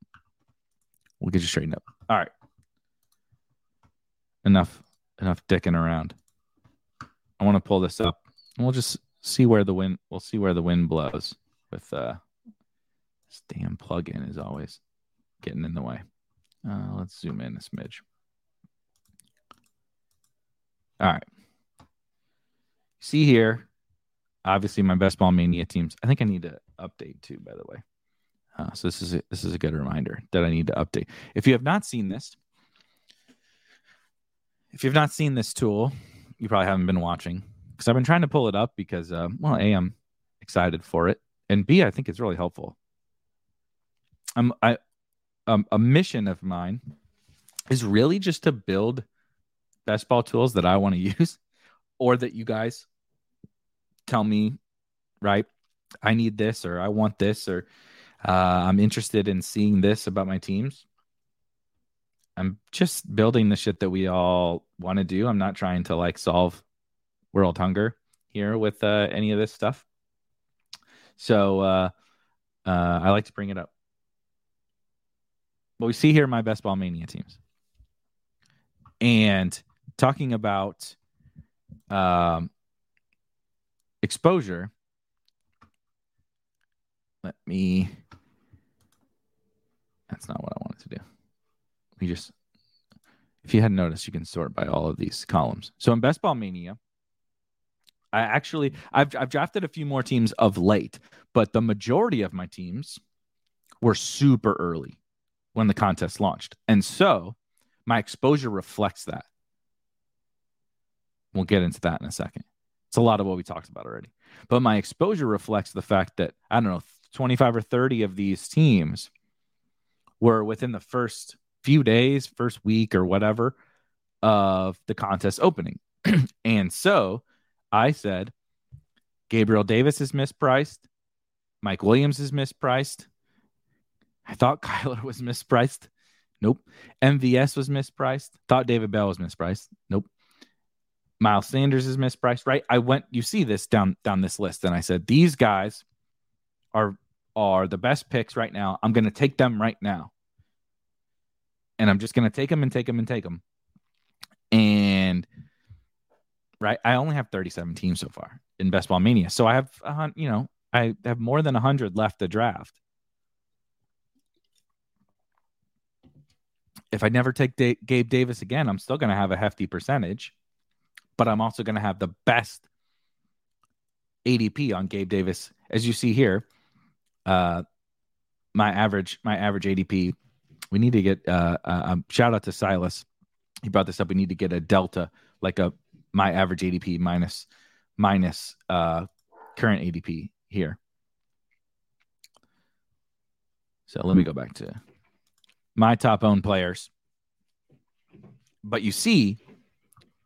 We'll get you straightened up. All right. Enough enough dicking around. I want to pull this up. And we'll just see where the wind we'll see where the wind blows with uh this damn plug-in is always getting in the way. Uh, let's zoom in a smidge. All right. See here, obviously my best ball mania teams. I think I need to update too, by the way. Uh, so this is a, this is a good reminder that I need to update. If you have not seen this, if you've not seen this tool, you probably haven't been watching because I've been trying to pull it up because, uh, well, a I'm excited for it, and b I think it's really helpful. I'm I um, a mission of mine is really just to build best ball tools that I want to use or that you guys tell me, right, I need this or I want this or uh, I'm interested in seeing this about my teams. I'm just building the shit that we all want to do. I'm not trying to like solve world hunger here with uh, any of this stuff. So uh, uh, I like to bring it up. But we see here my best ball mania teams. And talking about um, exposure. Let me. That's not what I wanted to do. We just, if you hadn't noticed, you can sort by all of these columns. So in Best Ball Mania, I actually I've I've drafted a few more teams of late, but the majority of my teams were super early when the contest launched. And so my exposure reflects that. We'll get into that in a second. It's a lot of what we talked about already. But my exposure reflects the fact that, I don't know, 25 or 30 of these teams were within the first few days, first week or whatever of the contest opening. and so I said, Gabriel Davis is mispriced. Mike Williams is mispriced. I thought Kyler was mispriced. Nope. MVS was mispriced. Thought David Bell was mispriced. Nope. Miles Sanders is mispriced, right? I went, you see this down down this list, and I said these guys are are the best picks right now. I'm going to take them right now, and I'm just going to take them and take them and take them. And right, I only have 37 teams so far in Best Ball Mania, so I have uh, you know I have more than 100 left to draft. If I never take da- Gabe Davis again, I'm still going to have a hefty percentage but I'm also going to have the best ADP on Gabe Davis. As you see here, uh, my average my average ADP. We need to get uh, uh, um, shout out to Silas. He brought this up. We need to get a delta, like a my average ADP minus minus uh, current ADP here. So let me go back to my top owned players. But you see,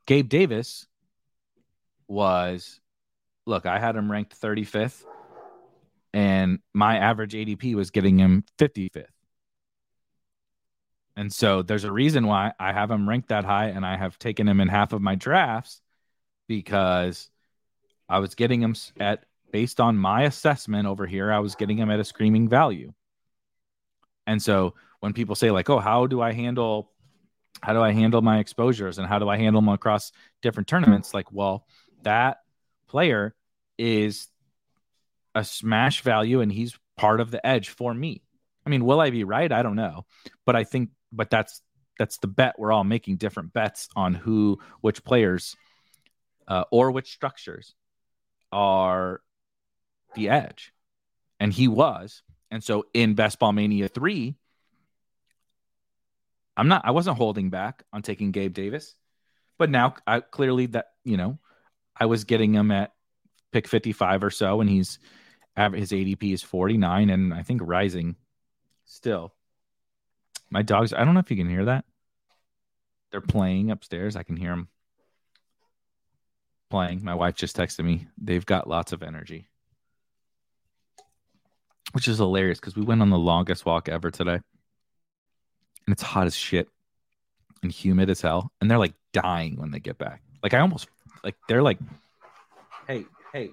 Gabe Davis was look, I had him ranked 35th, and my average ADP was getting him 55th. And so there's a reason why I have him ranked that high and I have taken him in half of my drafts because I was getting him at based on my assessment over here, I was getting him at a screaming value. And so when people say like, "Oh, how do I handle how do I handle my exposures and how do I handle them across different tournaments?" Like, well, that player is a smash value and he's part of the edge for me. I mean, will I be right? I don't know. But I think but that's that's the bet we're all making different bets on who which players uh, or which structures are the edge. And he was. And so in Best Ball Mania 3, I'm not I wasn't holding back on taking Gabe Davis. But now I clearly that, you know, I was getting him at pick 55 or so and he's his ADP is 49 and I think rising still. My dogs, I don't know if you can hear that. They're playing upstairs. I can hear them playing. My wife just texted me. They've got lots of energy, which is hilarious because we went on the longest walk ever today. And it's hot as shit and humid as hell. And they're like dying when they get back. Like, I almost, like, they're like, hey, hey.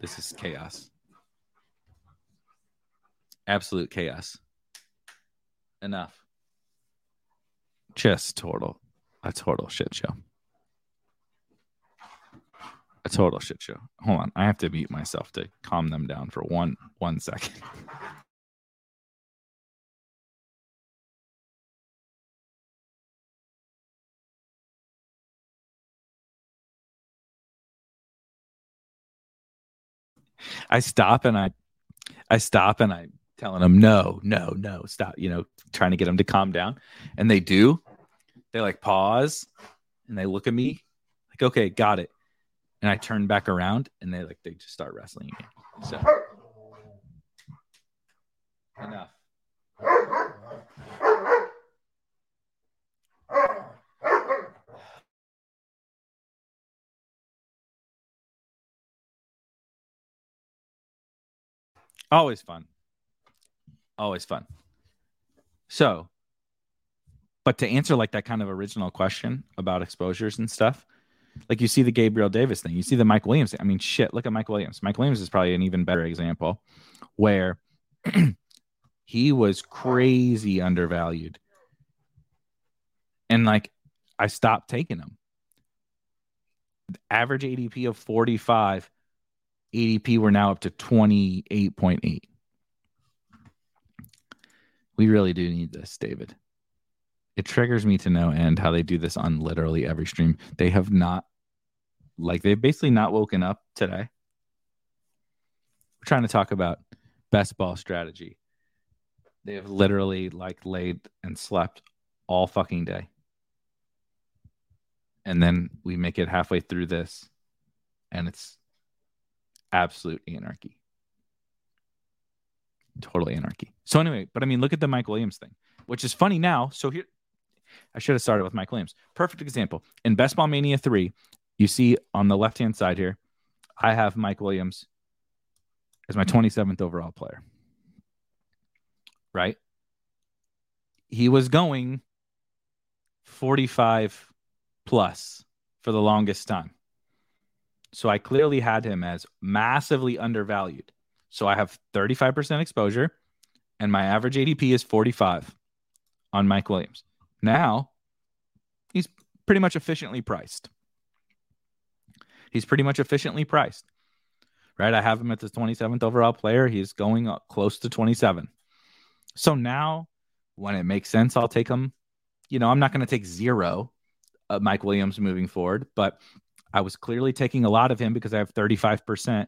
This is chaos. Absolute chaos. Enough. Just total a total shit show. A total shit show. Hold on, I have to mute myself to calm them down for one one second. I stop and I I stop and I telling them no, no, no, stop, you know, trying to get them to calm down. And they do they like pause and they look at me like, okay, got it. And I turn back around and they like they just start wrestling me. So enough. Always fun. Always fun. So but to answer like that kind of original question about exposures and stuff, like you see the Gabriel Davis thing, you see the Mike Williams thing. I mean, shit, look at Mike Williams. Mike Williams is probably an even better example where he was crazy undervalued. And like I stopped taking him. Average ADP of 45, ADP we're now up to 28.8. We really do need this, David it triggers me to no end how they do this on literally every stream. They have not, like, they've basically not woken up today. We're trying to talk about best ball strategy. They have literally like laid and slept all fucking day. And then we make it halfway through this and it's absolute anarchy. Totally anarchy. So anyway, but I mean, look at the Mike Williams thing, which is funny now. So here, I should have started with Mike Williams. Perfect example. In Best Ball Mania 3, you see on the left hand side here, I have Mike Williams as my 27th overall player. Right? He was going 45 plus for the longest time. So I clearly had him as massively undervalued. So I have 35% exposure and my average ADP is 45 on Mike Williams. Now, he's pretty much efficiently priced. He's pretty much efficiently priced, right? I have him at the 27th overall player. He's going up close to 27. So now, when it makes sense, I'll take him. You know, I'm not going to take zero Mike Williams moving forward, but I was clearly taking a lot of him because I have 35%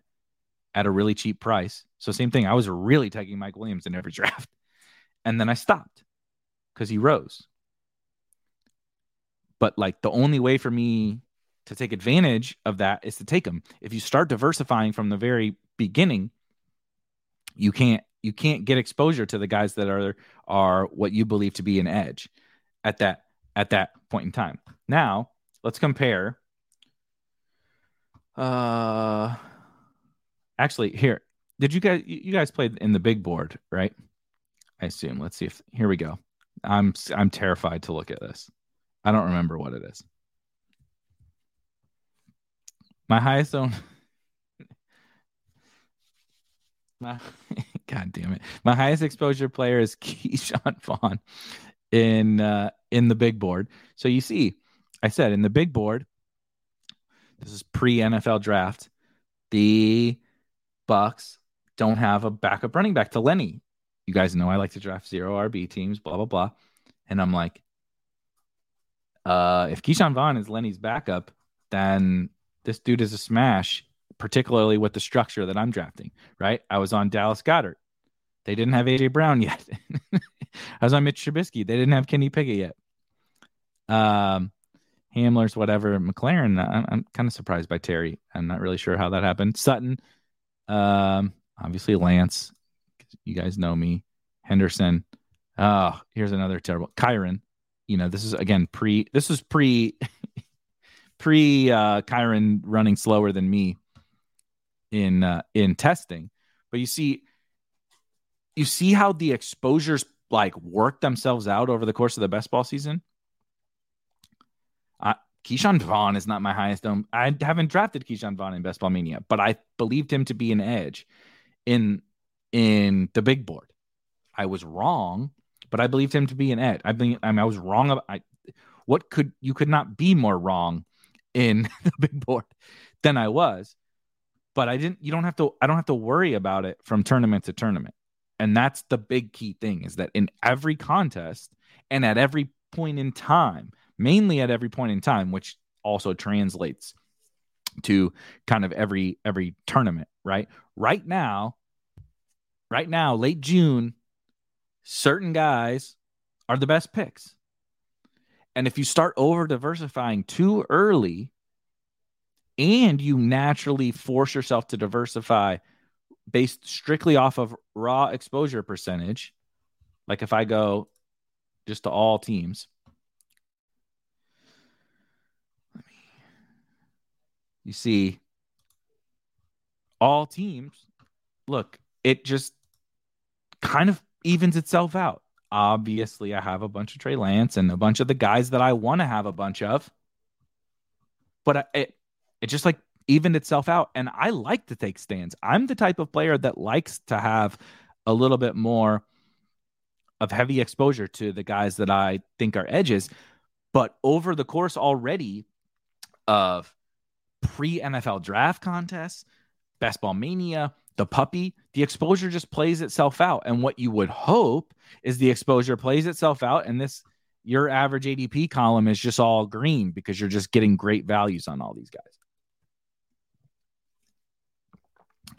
at a really cheap price. So, same thing. I was really taking Mike Williams in every draft. And then I stopped because he rose. But like the only way for me to take advantage of that is to take them. If you start diversifying from the very beginning, you can't you can't get exposure to the guys that are are what you believe to be an edge at that at that point in time. Now, let's compare uh actually here did you guys you guys played in the big board right? I assume. Let's see if here we go. I'm i'm terrified to look at this. I don't remember what it is. My highest own my god damn it. My highest exposure player is Ke'Shawn Vaughn in uh in the big board. So you see i said in the big board this is pre NFL draft. The Bucks don't have a backup running back to Lenny. You guys know I like to draft zero RB teams, blah blah blah. And I'm like, uh, if Ke'Shawn Vaughn is Lenny's backup, then this dude is a smash, particularly with the structure that I'm drafting. Right? I was on Dallas Goedert. They didn't have AJ Brown yet. I was on Mitch Trubisky. They didn't have Kenny Pickett yet. Um, Hamler's whatever. McLaurin, I'm, I'm kind of surprised by Terry. I'm not really sure how that happened. Sutton, um, obviously Lance. You guys know me. Henderson. Oh, here's another terrible. Kyren. You know, this is again pre. This is pre. pre uh, Kyren running slower than me in uh, in testing, but you see, you see how the exposures like work themselves out over the course of the best ball season. Ke'Shawn Vaughn is not my highest own. I haven't drafted Ke'Shawn Vaughn in Best Ball Mania, but I believed him to be an edge in in the big board. I was wrong, but I believed him to be an edge. I believe, I, mean, I was wrong. About, I, what could you could not be more wrong in the big board than I was, but I didn't. You don't have to. I don't have to worry about it from tournament to tournament, and that's the big key thing is that in every contest and at every point in time mainly at every point in time, which also translates to kind of every every tournament, right? Right now, right now, late June, certain guys are the best picks. And if you start over diversifying too early and you naturally force yourself to diversify based strictly off of raw exposure percentage, like if I go just to all teams, you see all teams look it just kind of evens itself out. Obviously i have a bunch of trey lance and a bunch of the guys that i want to have a bunch of but it it just like evened itself out and i like to take stands. I'm the type of player that likes to have a little bit more of heavy exposure to the guys that i think are edges but over the course already of pre NFL draft contests, Best Ball Mania, the puppy, the exposure just plays itself out. And what you would hope is the exposure plays itself out, and this your average ADP column is just all green because you're just getting great values on all these guys.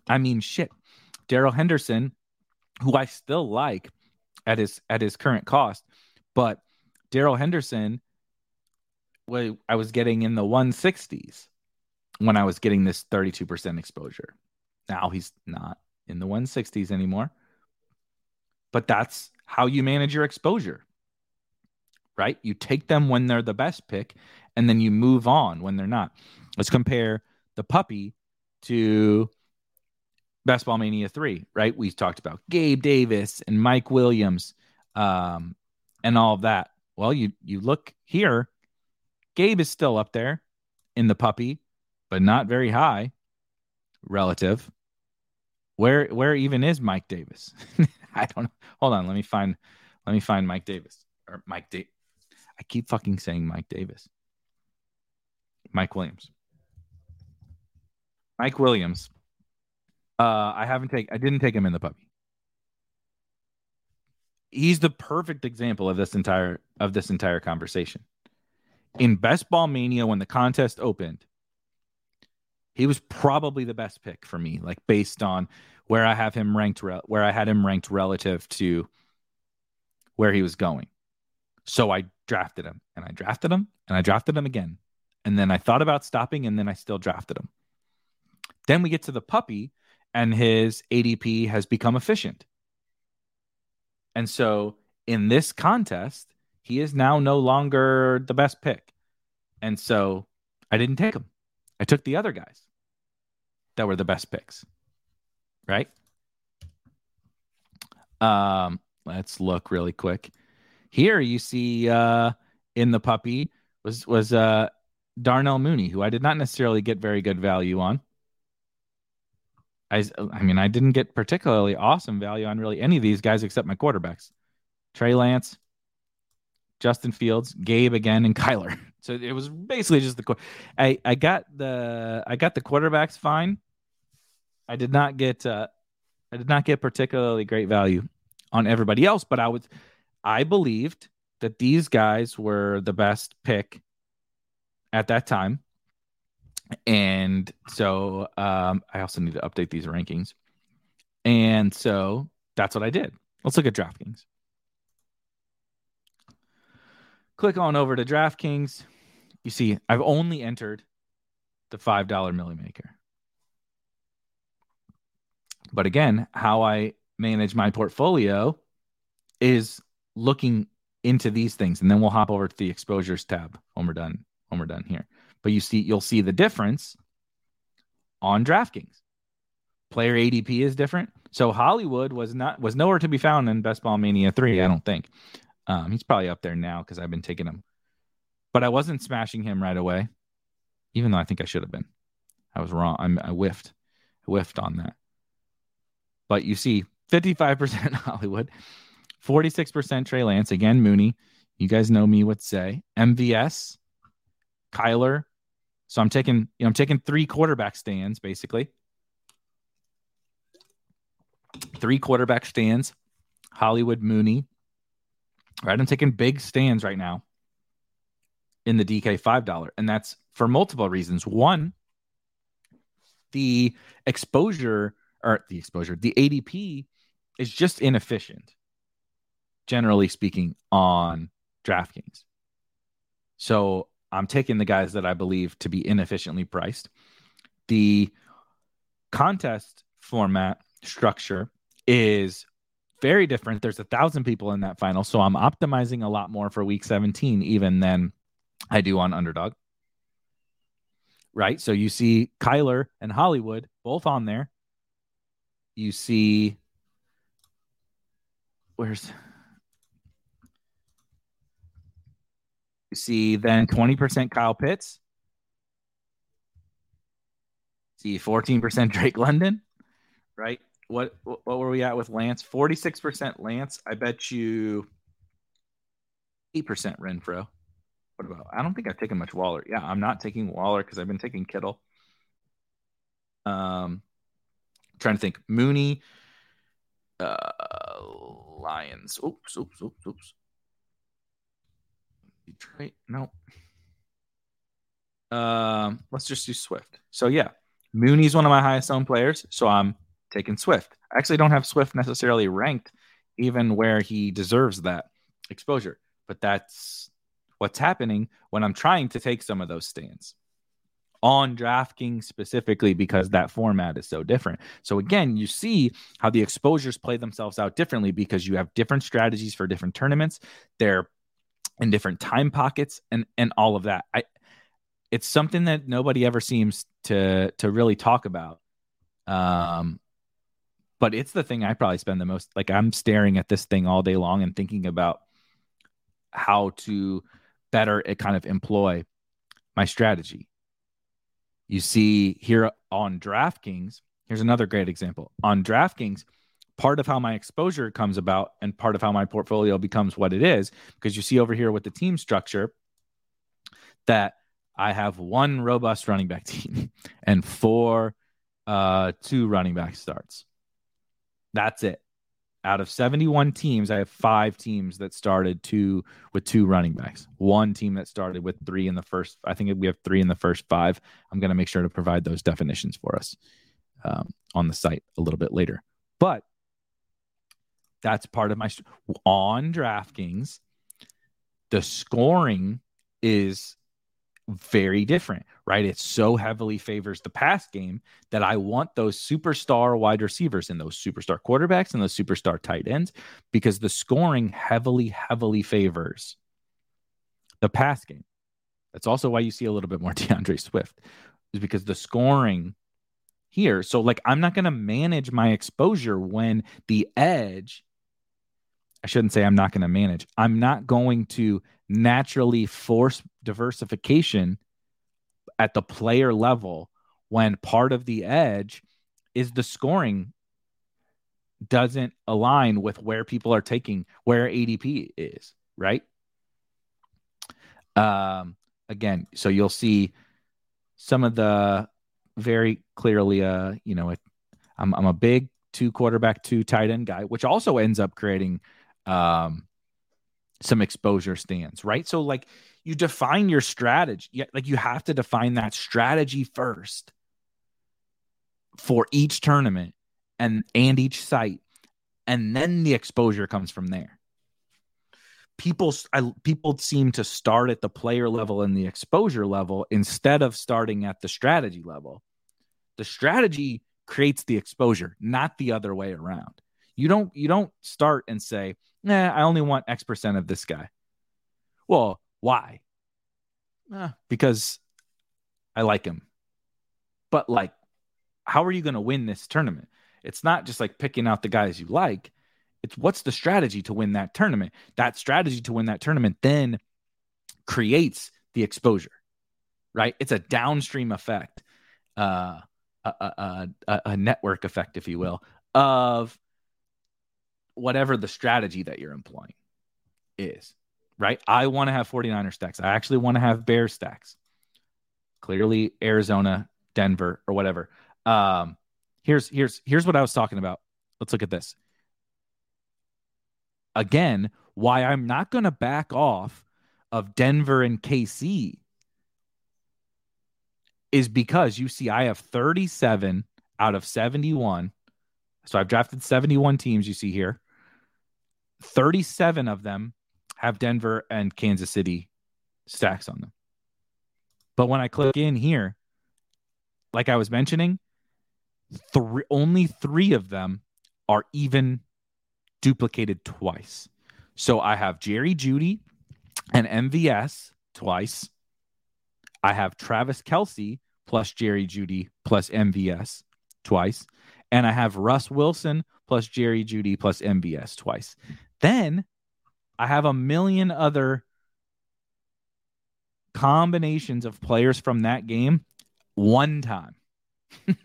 I mean, shit. Darrell Henderson, who I still like at his at his current cost, but Darrell Henderson, I was getting in the 160s when I was getting this 32% exposure. Now he's not in the 160s anymore. But that's how you manage your exposure, right? You take them when they're the best pick and then you move on when they're not. Let's compare the puppy to Best Ball Mania 3, right? We talked about Gabe Davis and Mike Williams um, and all of that. Well, you you look here, Gabe is still up there in the puppy but not very high relative. Where where even is Mike Davis? I don't know. Hold on, let me find let me find Mike Davis or Mike Da- I keep fucking saying Mike Davis. Mike Williams. Mike Williams. Uh I haven't take I didn't take him in the puppy. He's the perfect example of this entire of this entire conversation. In Best Ball Mania when the contest opened, he was probably the best pick for me, like based on where I have him ranked, re- where I had him ranked relative to where he was going. So I drafted him and I drafted him and I drafted him again. And then I thought about stopping and then I still drafted him. Then we get to the puppy and his ADP has become efficient. And so in this contest, he is now no longer the best pick. And so I didn't take him. I took the other guys that were the best picks. Right? Um, let's look really quick. Here you see uh in the puppy was was uh Darnell Mooney, who I did not necessarily get very good value on. I, I mean, I didn't get particularly awesome value on really any of these guys except my quarterbacks. Trey Lance, Justin Fields, Gabe again, and Kyler. So it was basically just the I I got the I got the quarterbacks fine. I did not get uh I did not get particularly great value on everybody else, but I was I believed that these guys were the best pick at that time. And so um, I also need to update these rankings. And so that's what I did. Let's look at DraftKings. Click on over to DraftKings. You see, I've only entered the $5 Milly Maker. But again, how I manage my portfolio is looking into these things. And then we'll hop over to the exposures tab when we're done when we're done here. But you see, you'll see the difference on DraftKings. Player ADP is different. So Hollywood was not was nowhere to be found in Best Ball Mania three. I don't think. Um, he's probably up there now because I've been taking him, but I wasn't smashing him right away, even though I think I should have been. I was wrong. I'm, I whiffed, I whiffed on that. But you see, 55% Hollywood, 46% Trey Lance. Again, Mooney. You guys know me what to say. MVS, Kyler. So I'm taking, you know, I'm taking three quarterback stands basically. Three quarterback stands. Hollywood Mooney. Right. I'm taking big stands right now in the DK $5. And that's for multiple reasons. One, the exposure or the exposure, the ADP is just inefficient, generally speaking, on DraftKings. So I'm taking the guys that I believe to be inefficiently priced. The contest format structure is very different. There's a thousand people in that final. So I'm optimizing a lot more for week 17, even than I do on underdog. Right. So you see Kyler and Hollywood both on there. You see, where's You see then 20% Kyle Pitts. See 14% Drake London, right? What what were we at with Lance? 46% Lance. I bet you 8% Renfrow. What about? I don't think I've taken much Waller. Yeah, I'm not taking Waller because I've been taking Kittle. Um, trying to think. Mooney, uh, Lions. Oops, oops, oops, oops. Detroit. No. Um, let's just do Swift. So yeah, Mooney's one of my highest owned players, so I'm taking Swift. I actually don't have Swift necessarily ranked even where he deserves that exposure, but that's what's happening when I'm trying to take some of those stands on DraftKings specifically because that format is so different. So again, you see how the exposures play themselves out differently because you have different strategies for different tournaments. They're in different time pockets and and all of that. I it's something that nobody ever seems to to really talk about. Um but it's the thing I probably spend the most like I'm staring at this thing all day long and thinking about how to better kind of employ my strategy. You see here on DraftKings, here's another great example. On DraftKings, part of how my exposure comes about and part of how my portfolio becomes what it is because you see over here with the team structure that I have one robust running back team and four uh two running back starts. That's it. Out of 71 teams, I have five teams that started two with two running backs. One team that started with three in the first. I think we have three in the first five. I'm going to make sure to provide those definitions for us um, on the site a little bit later. But that's part of my on DraftKings. the scoring is very different, right? It so heavily favors the pass game that I want those superstar wide receivers and those superstar quarterbacks and those superstar tight ends because the scoring heavily, heavily favors the pass game. That's also why you see a little bit more DeAndre Swift, is because the scoring here. So, like, I'm not going to manage my exposure when the edge, I shouldn't say I'm not going to manage, I'm not going to naturally force diversification at the player level when part of the edge is the scoring doesn't align with where people are taking where ADP is, right? Um again, so you'll see some of the very clearly uh, you know, I'm I'm a big two quarterback, two tight end guy, which also ends up creating um some exposure stands, right? So like you define your strategy, like you have to define that strategy first for each tournament and and each site and then the exposure comes from there. People I, people seem to start at the player level and the exposure level instead of starting at the strategy level. The strategy creates the exposure, not the other way around. You don't you don't start and say, nah, I only want X percent of this guy. Well, why? Eh, because I like him. But like, how are you going to win this tournament? It's not just like picking out the guys you like. It's what's the strategy to win that tournament? That strategy to win that tournament then creates the exposure, right? It's a downstream effect, uh, a, a, a, a network effect, if you will, of whatever the strategy that you're employing is, right? I want to have 49er stacks. I actually want to have Bear stacks. Clearly, Arizona, Denver, or whatever. Um, here's here's here's what I was talking about. Let's look at this. Again, why I'm not going to back off of Denver and KC is because you see I have 37 out of 71. So I've drafted 71 teams you see here. 37 of them have Denver and Kansas City stacks on them. But when I click in here, like I was mentioning, three, only three of them are even duplicated twice. So I have Jerry Jeudy and MVS twice. I have Travis Kelce plus Jerry Jeudy plus MVS twice. And I have Russ Wilson plus Jerry Jeudy plus MVS twice. Then I have a million other combinations of players from that game one time.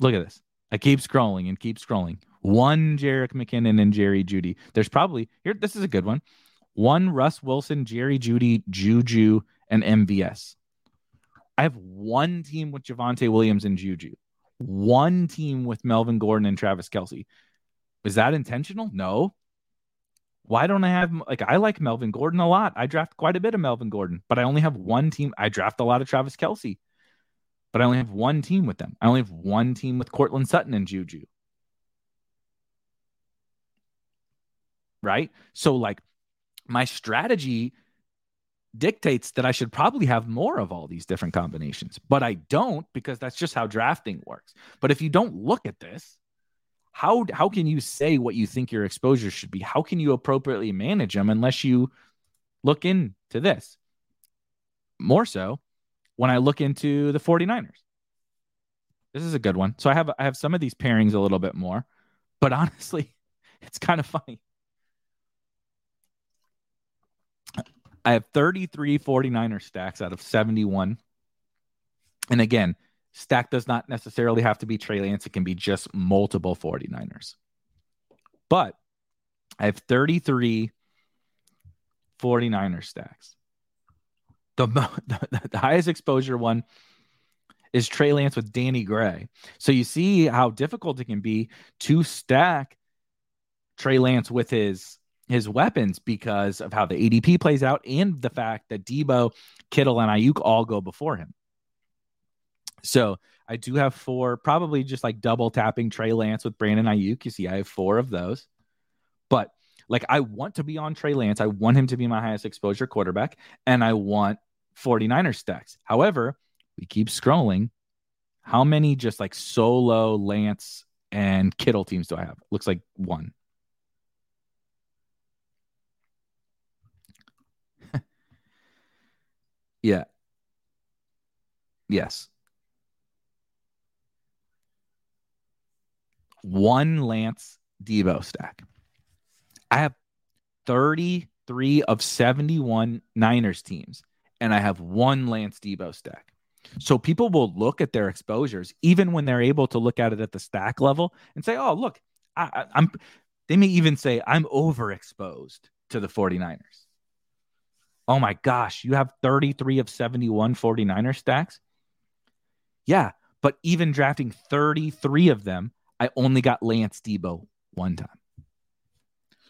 Look at this. I keep scrolling and keep scrolling. One Jerick McKinnon and Jerry Jeudy. There's probably here. This is a good one. One Russ Wilson, Jerry Jeudy, Juju, and MVS. I have one team with Javonte Williams and Juju. One team with Melvin Gordon and Travis Kelce. Is that intentional? No. Why don't I have like I like Melvin Gordon a lot. I draft quite a bit of Melvin Gordon, but I only have one team. I draft a lot of Travis Kelce, but I only have one team with them. I only have one team with Courtland Sutton and Juju. Right? So like my strategy dictates that I should probably have more of all these different combinations, but I don't because that's just how drafting works. But if you don't look at this, how how can you say what you think your exposure should be? How can you appropriately manage them unless you look into this? More so when I look into the 49ers. This is a good one. So I have I have some of these pairings a little bit more, but honestly, it's kind of funny. I have 33 49er stacks out of 71. And again, Stack does not necessarily have to be Trey Lance. It can be just multiple 49ers. But I have 33 49er stacks. The, the, the highest exposure one is Trey Lance with Danny Gray. So you see how difficult it can be to stack Trey Lance with his his weapons because of how the ADP plays out and the fact that Deebo, Kittle, and Aiyuk all go before him. So I do have four, probably just like double tapping Trey Lance with Brandon Aiyuk. You see, I have four of those. But Like I want to be on Trey Lance. I want him to be my highest exposure quarterback, and I want 49ers stacks. However, we keep scrolling. How many just like solo Lance and Kittle teams do I have? Looks like one. yeah. Yes. One Lance Deebo stack. I have 33 of 71 Niners teams, and I have one Lance Deebo stack. So people will look at their exposures, even when they're able to look at it at the stack level and say, oh, look, I, am they may even say, I'm overexposed to the 49ers. Oh my gosh, you have 33 of 71 49er stacks? Yeah, but even drafting 33 of them, I only got Lance Deebo one time.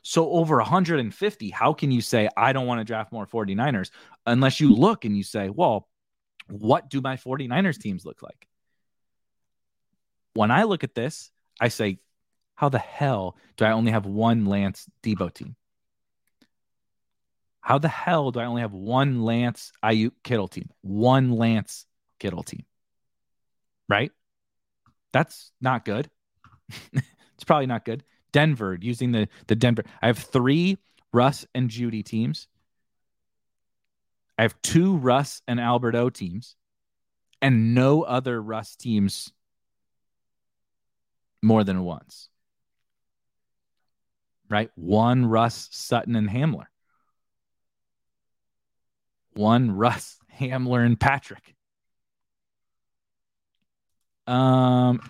So over 150, how can you say I don't want to draft more 49ers unless you look and you say, well, what do my 49ers teams look like? When I look at this, I say, how the hell do I only have one Lance Deebo team? How the hell do I only have one Lance Aiyuk Kittle team? One Lance Kittle team. Right? That's not good. it's probably not good. Denver using the the Denver. I have three Russ and Jeudy teams. I have two Russ and Alberto teams, and no other Russ teams more than once. Right? One Russ, Sutton, and Hamler. One Russ, Hamler, and Patrick. Um,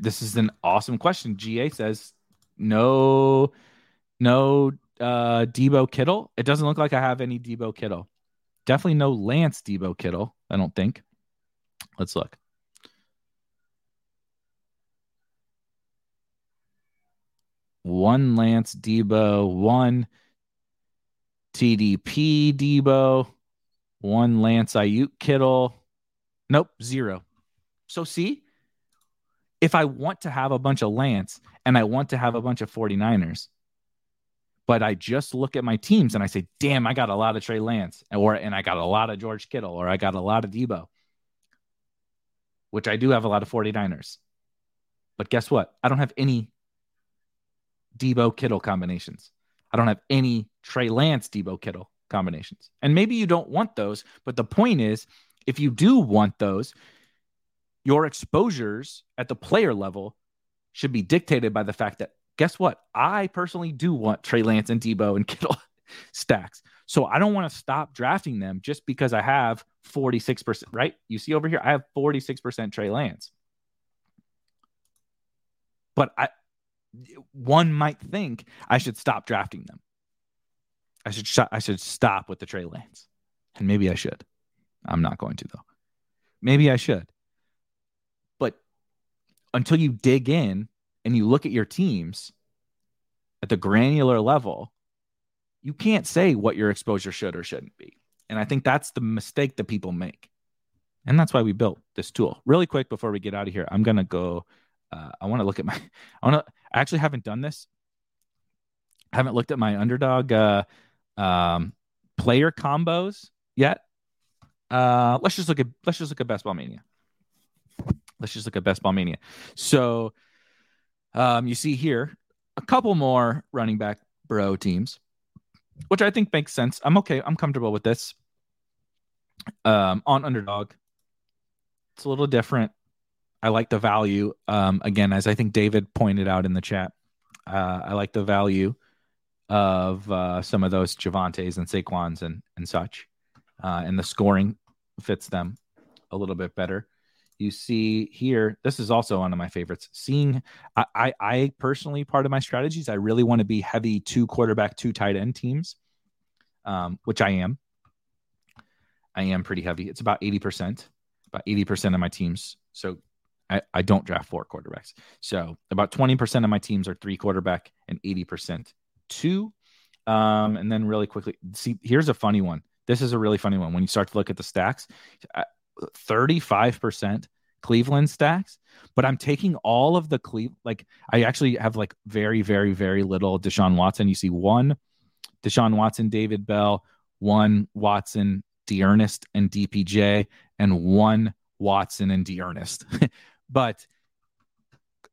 this is an awesome question. GA says no, no uh Deebo Kittle. It doesn't look like I have any Deebo Kittle. Definitely no Lance Deebo Kittle. I don't think. Let's look. One Lance Deebo, one TDP Deebo, one Lance Aiyuk Kittle. Nope, zero. So see, if I want to have a bunch of Lance and I want to have a bunch of 49ers, but I just look at my teams and I say, damn, I got a lot of Trey Lance, or and I got a lot of George Kittle, or I got a lot of Deebo, which I do have a lot of 49ers. But guess what? I don't have any Deebo Kittle combinations. I don't have any Trey Lance Deebo Kittle combinations. And maybe you don't want those, but the point is, if you do want those, your exposures at the player level should be dictated by the fact that guess what? I personally do want Trey Lance and Deebo and Kittle stacks. So I don't want to stop drafting them just because I have 46%, right? You see over here, I have 46% Trey Lance. But I one might think I should stop drafting them. I should sh- I should stop with the Trey Lance. And maybe I should. I'm not going to though. Maybe I should until you dig in and you look at your teams at the granular level, you can't say what your exposure should or shouldn't be. And I think that's the mistake that people make. And that's why we built this tool. Really quick before we get out of here, I'm going to go. Uh, I want to look at my, I want to, I actually haven't done this. I haven't looked at my underdog uh, um, player combos yet. Uh, let's just look at, let's just look at Best Ball Mania. Let's just look at Best Ball Mania. So um, you see here a couple more running back bro teams, which I think makes sense. I'm okay. I'm comfortable with this. Um, on underdog, it's a little different. I like the value. Um, again, as I think David pointed out in the chat, uh, I like the value of uh, some of those Javantes and Saquons and and such, uh, and the scoring fits them a little bit better you see here this is also one of my favorites seeing I, I, I personally part of my strategies i really want to be heavy two quarterback two tight end teams um, which i am. I am pretty heavy. It's about 80% about 80% of my teams. So I, I don't draft four quarterbacks. So about 20% of my teams are three quarterback and 80% two. Um, and then really quickly see here's a funny one. This is a really funny one. When you start to look at the stacks 35% Cleveland stacks, but I'm taking all of the Cleve like I actually have like very, very, very little Deshaun Watson. You see one Deshaun Watson, David Bell, one Watson, D'Ernest, and DPJ, and one Watson and D'Ernest. but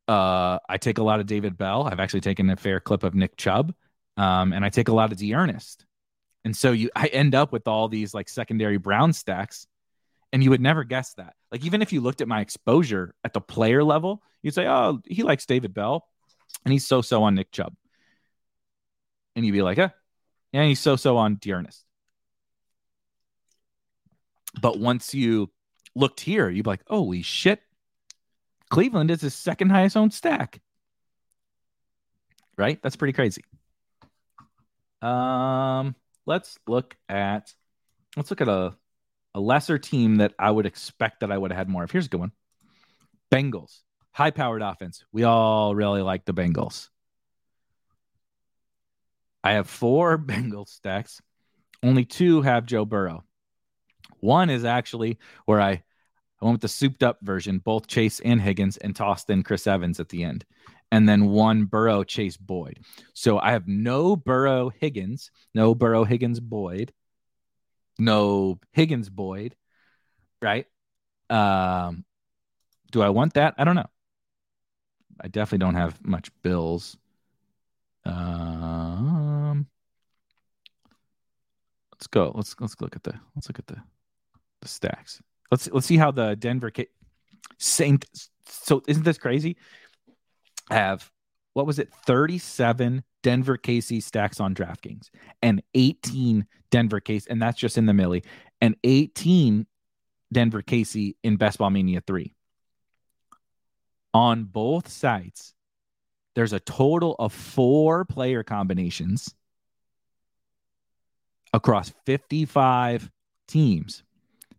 uh, I take a lot of David Bell. I've actually taken a fair clip of Nick Chubb, um, and I take a lot of D'Ernest. And so you, I end up with all these like secondary Brown stacks, and you would never guess that. Like even if you looked at my exposure at the player level, you'd say, "Oh, he likes David Bell, and he's so so on Nick Chubb," and you'd be like, "Eh, yeah, he's so so on D'Ernest." But once you looked here, you'd be like, "Holy shit, Cleveland is his second highest owned stack. Right? That's pretty crazy. Um, let's look at let's look at a a lesser team that I would expect that I would have had more of. Here's a good one. Bengals. High powered offense. We all really like the Bengals. I have four Bengals stacks. Only two have Joe Burrow. One is actually where I I went with the souped up version, both Chase and Higgins, and tossed in Chris Evans at the end. And then one Burrow, Chase Boyd. So I have no Burrow Higgins, no Burrow Higgins Boyd, no Higgins Boyd, right? Um, do I want that? I don't know. I definitely don't have much Bills. Um, let's go. Let's let's look at the let's look at the the stacks. Let's let's see how the Denver Saint. So isn't this crazy? Have what was it? Thirty-seven Denver KC stacks on DraftKings and eighteen Denver KC, and that's just in the millie, and eighteen Denver KC in Best Ball Mania three. On both sites, there's a total of four player combinations across 55 teams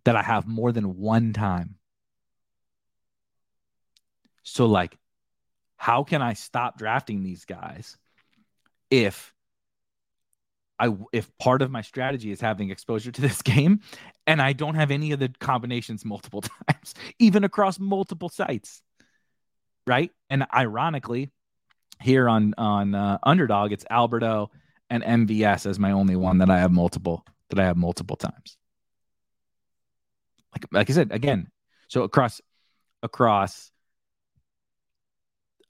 that I have more than one time. So, like, how can I stop drafting these guys if I if part of my strategy is having exposure to this game and I don't have any of the combinations multiple times, even across multiple sites, right? And ironically, here on on uh, Underdog, it's Alberto and MVS as my only one that I have multiple that I have multiple times like like I said again. So across across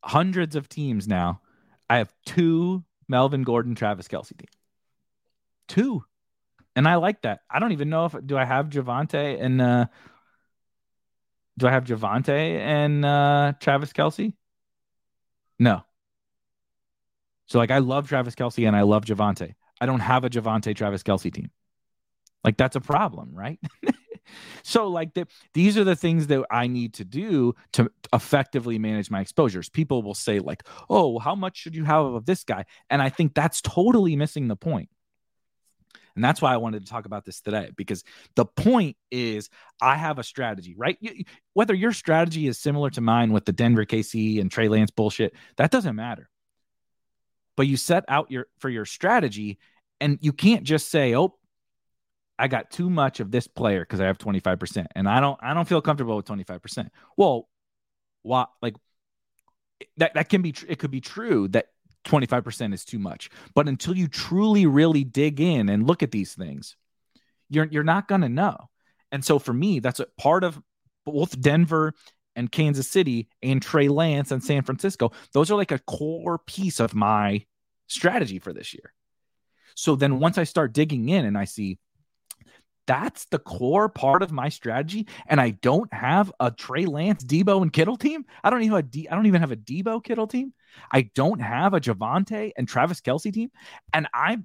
hundreds of teams now, I have two Melvin Gordon, Travis Kelce teams. Two. And I like that. I don't even know if do I have Javonte and uh do I have Javonte and uh Travis Kelce? No. So like I love Travis Kelce and I love Javonte. I don't have a Javonte Travis Kelce team. Like that's a problem, right? so like the, these are the things that I need to do to effectively manage my exposures. People will say like, "Oh, how much should you have of this guy?" And I think that's totally missing the point. And that's why I wanted to talk about this today because the point is I have a strategy, right? Whether your strategy is similar to mine with the Denver KC and Trey Lance bullshit, that doesn't matter. But you set out your for your strategy and you can't just say, "Oh, I got too much of this player because I have 25%. And I don't I don't feel comfortable with 25%. Well, why like that that can be it could be true that 25% is too much. But until you truly really dig in and look at these things, you're you're not going to know. And so for me, that's a part of both Denver and Kansas City and Trey Lance and San Francisco. Those are like a core piece of my strategy for this year. So then once I start digging in and I see that's the core part of my strategy, and I don't have a Trey Lance, Deebo, and Kittle team. I don't even have a D, I don't even have a Deebo Kittle team. I don't have a Javonte and Travis Kelce team, and I,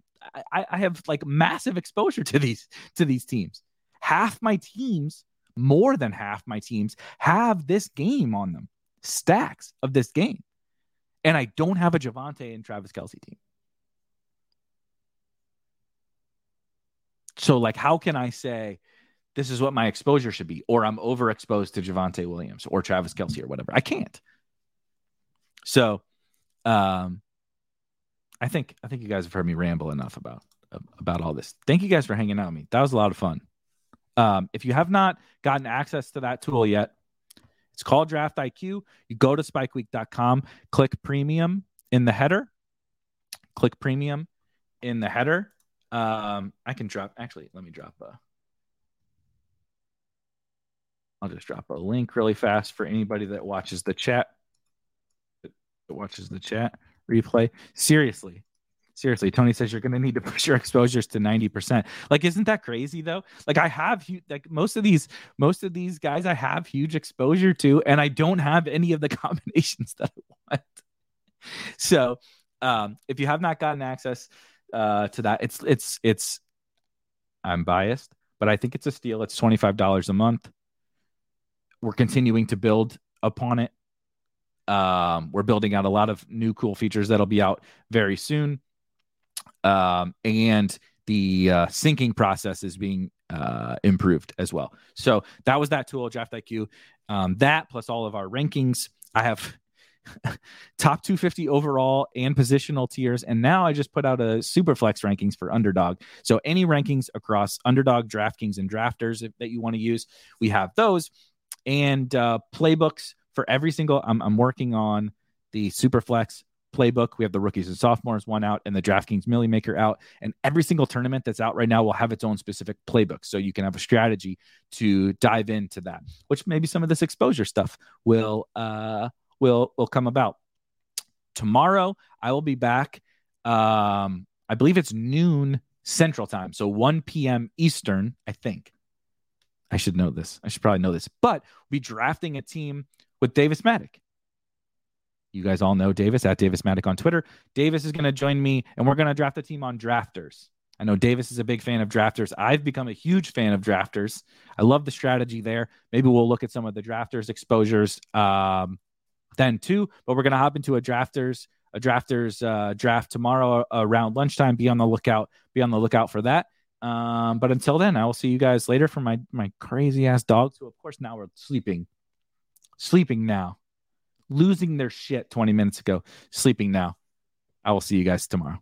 I I have like massive exposure to these to these teams. Half my teams, more than half my teams, have this game on them, stacks of this game, and I don't have a Javonte and Travis Kelce team. So, like, how can I say this is what my exposure should be, or I'm overexposed to Javonte Williams or Travis Kelce or whatever? I can't. So, um, I think I think you guys have heard me ramble enough about about all this. Thank you guys for hanging out with me. That was a lot of fun. Um, if you have not gotten access to that tool yet, It's called Draft IQ. You go to spikeweek.com, click premium in the header, click premium in the header. Um, I can drop, actually, let me drop a, I'll just drop a link really fast for anybody that watches the chat. That watches the chat replay. Seriously, seriously, Tony says you're going to need to push your exposures to 90%. Like, isn't that crazy though? Like, I have like most of these, most of these guys I have huge exposure to, and I don't have any of the combinations that I want. So, um, if you have not gotten access uh, to that, it's, it's, it's, I'm biased, but I think it's a steal. It's $25 a month we're continuing to build upon it. Um, we're building out a lot of new cool features that'll be out very soon. Um, and the uh, syncing process is being uh, improved as well. So that was that tool, Draft IQ. Um, that plus all of our rankings. I have top 250 overall and positional tiers. And now I just put out a super flex rankings for underdog. So any rankings across underdog, DraftKings, and drafters that you want to use, we have those and uh, playbooks for every single. I'm, I'm working on the Superflex playbook. We have the rookies and sophomores one out and the DraftKings Milly Maker out. And every single tournament that's out right now will have its own specific playbook. So you can have a strategy to dive into that, which maybe some of this exposure stuff will uh will will come about. Tomorrow I will be back. Um, I believe it's noon central time. So 1 p.m. Eastern, I think. I should know this. I should probably know this, but we'll be drafting a team with Davis Mattek. You guys all know Davis at Davis Mattek on Twitter. Davis is going to join me, and we're going to draft a team on drafters. I know Davis is a big fan of drafters. I've become a huge fan of drafters. I love the strategy there. Maybe we'll look at some of the drafters exposures um, then too. But we're going to hop into a drafters a drafters uh, draft tomorrow around lunchtime. Be on the lookout. Be on the lookout for that. Um, but until then, I will see you guys later for my my crazy ass dogs, who of course now are sleeping, sleeping now, losing their shit 20 minutes ago, sleeping now. I will see you guys tomorrow.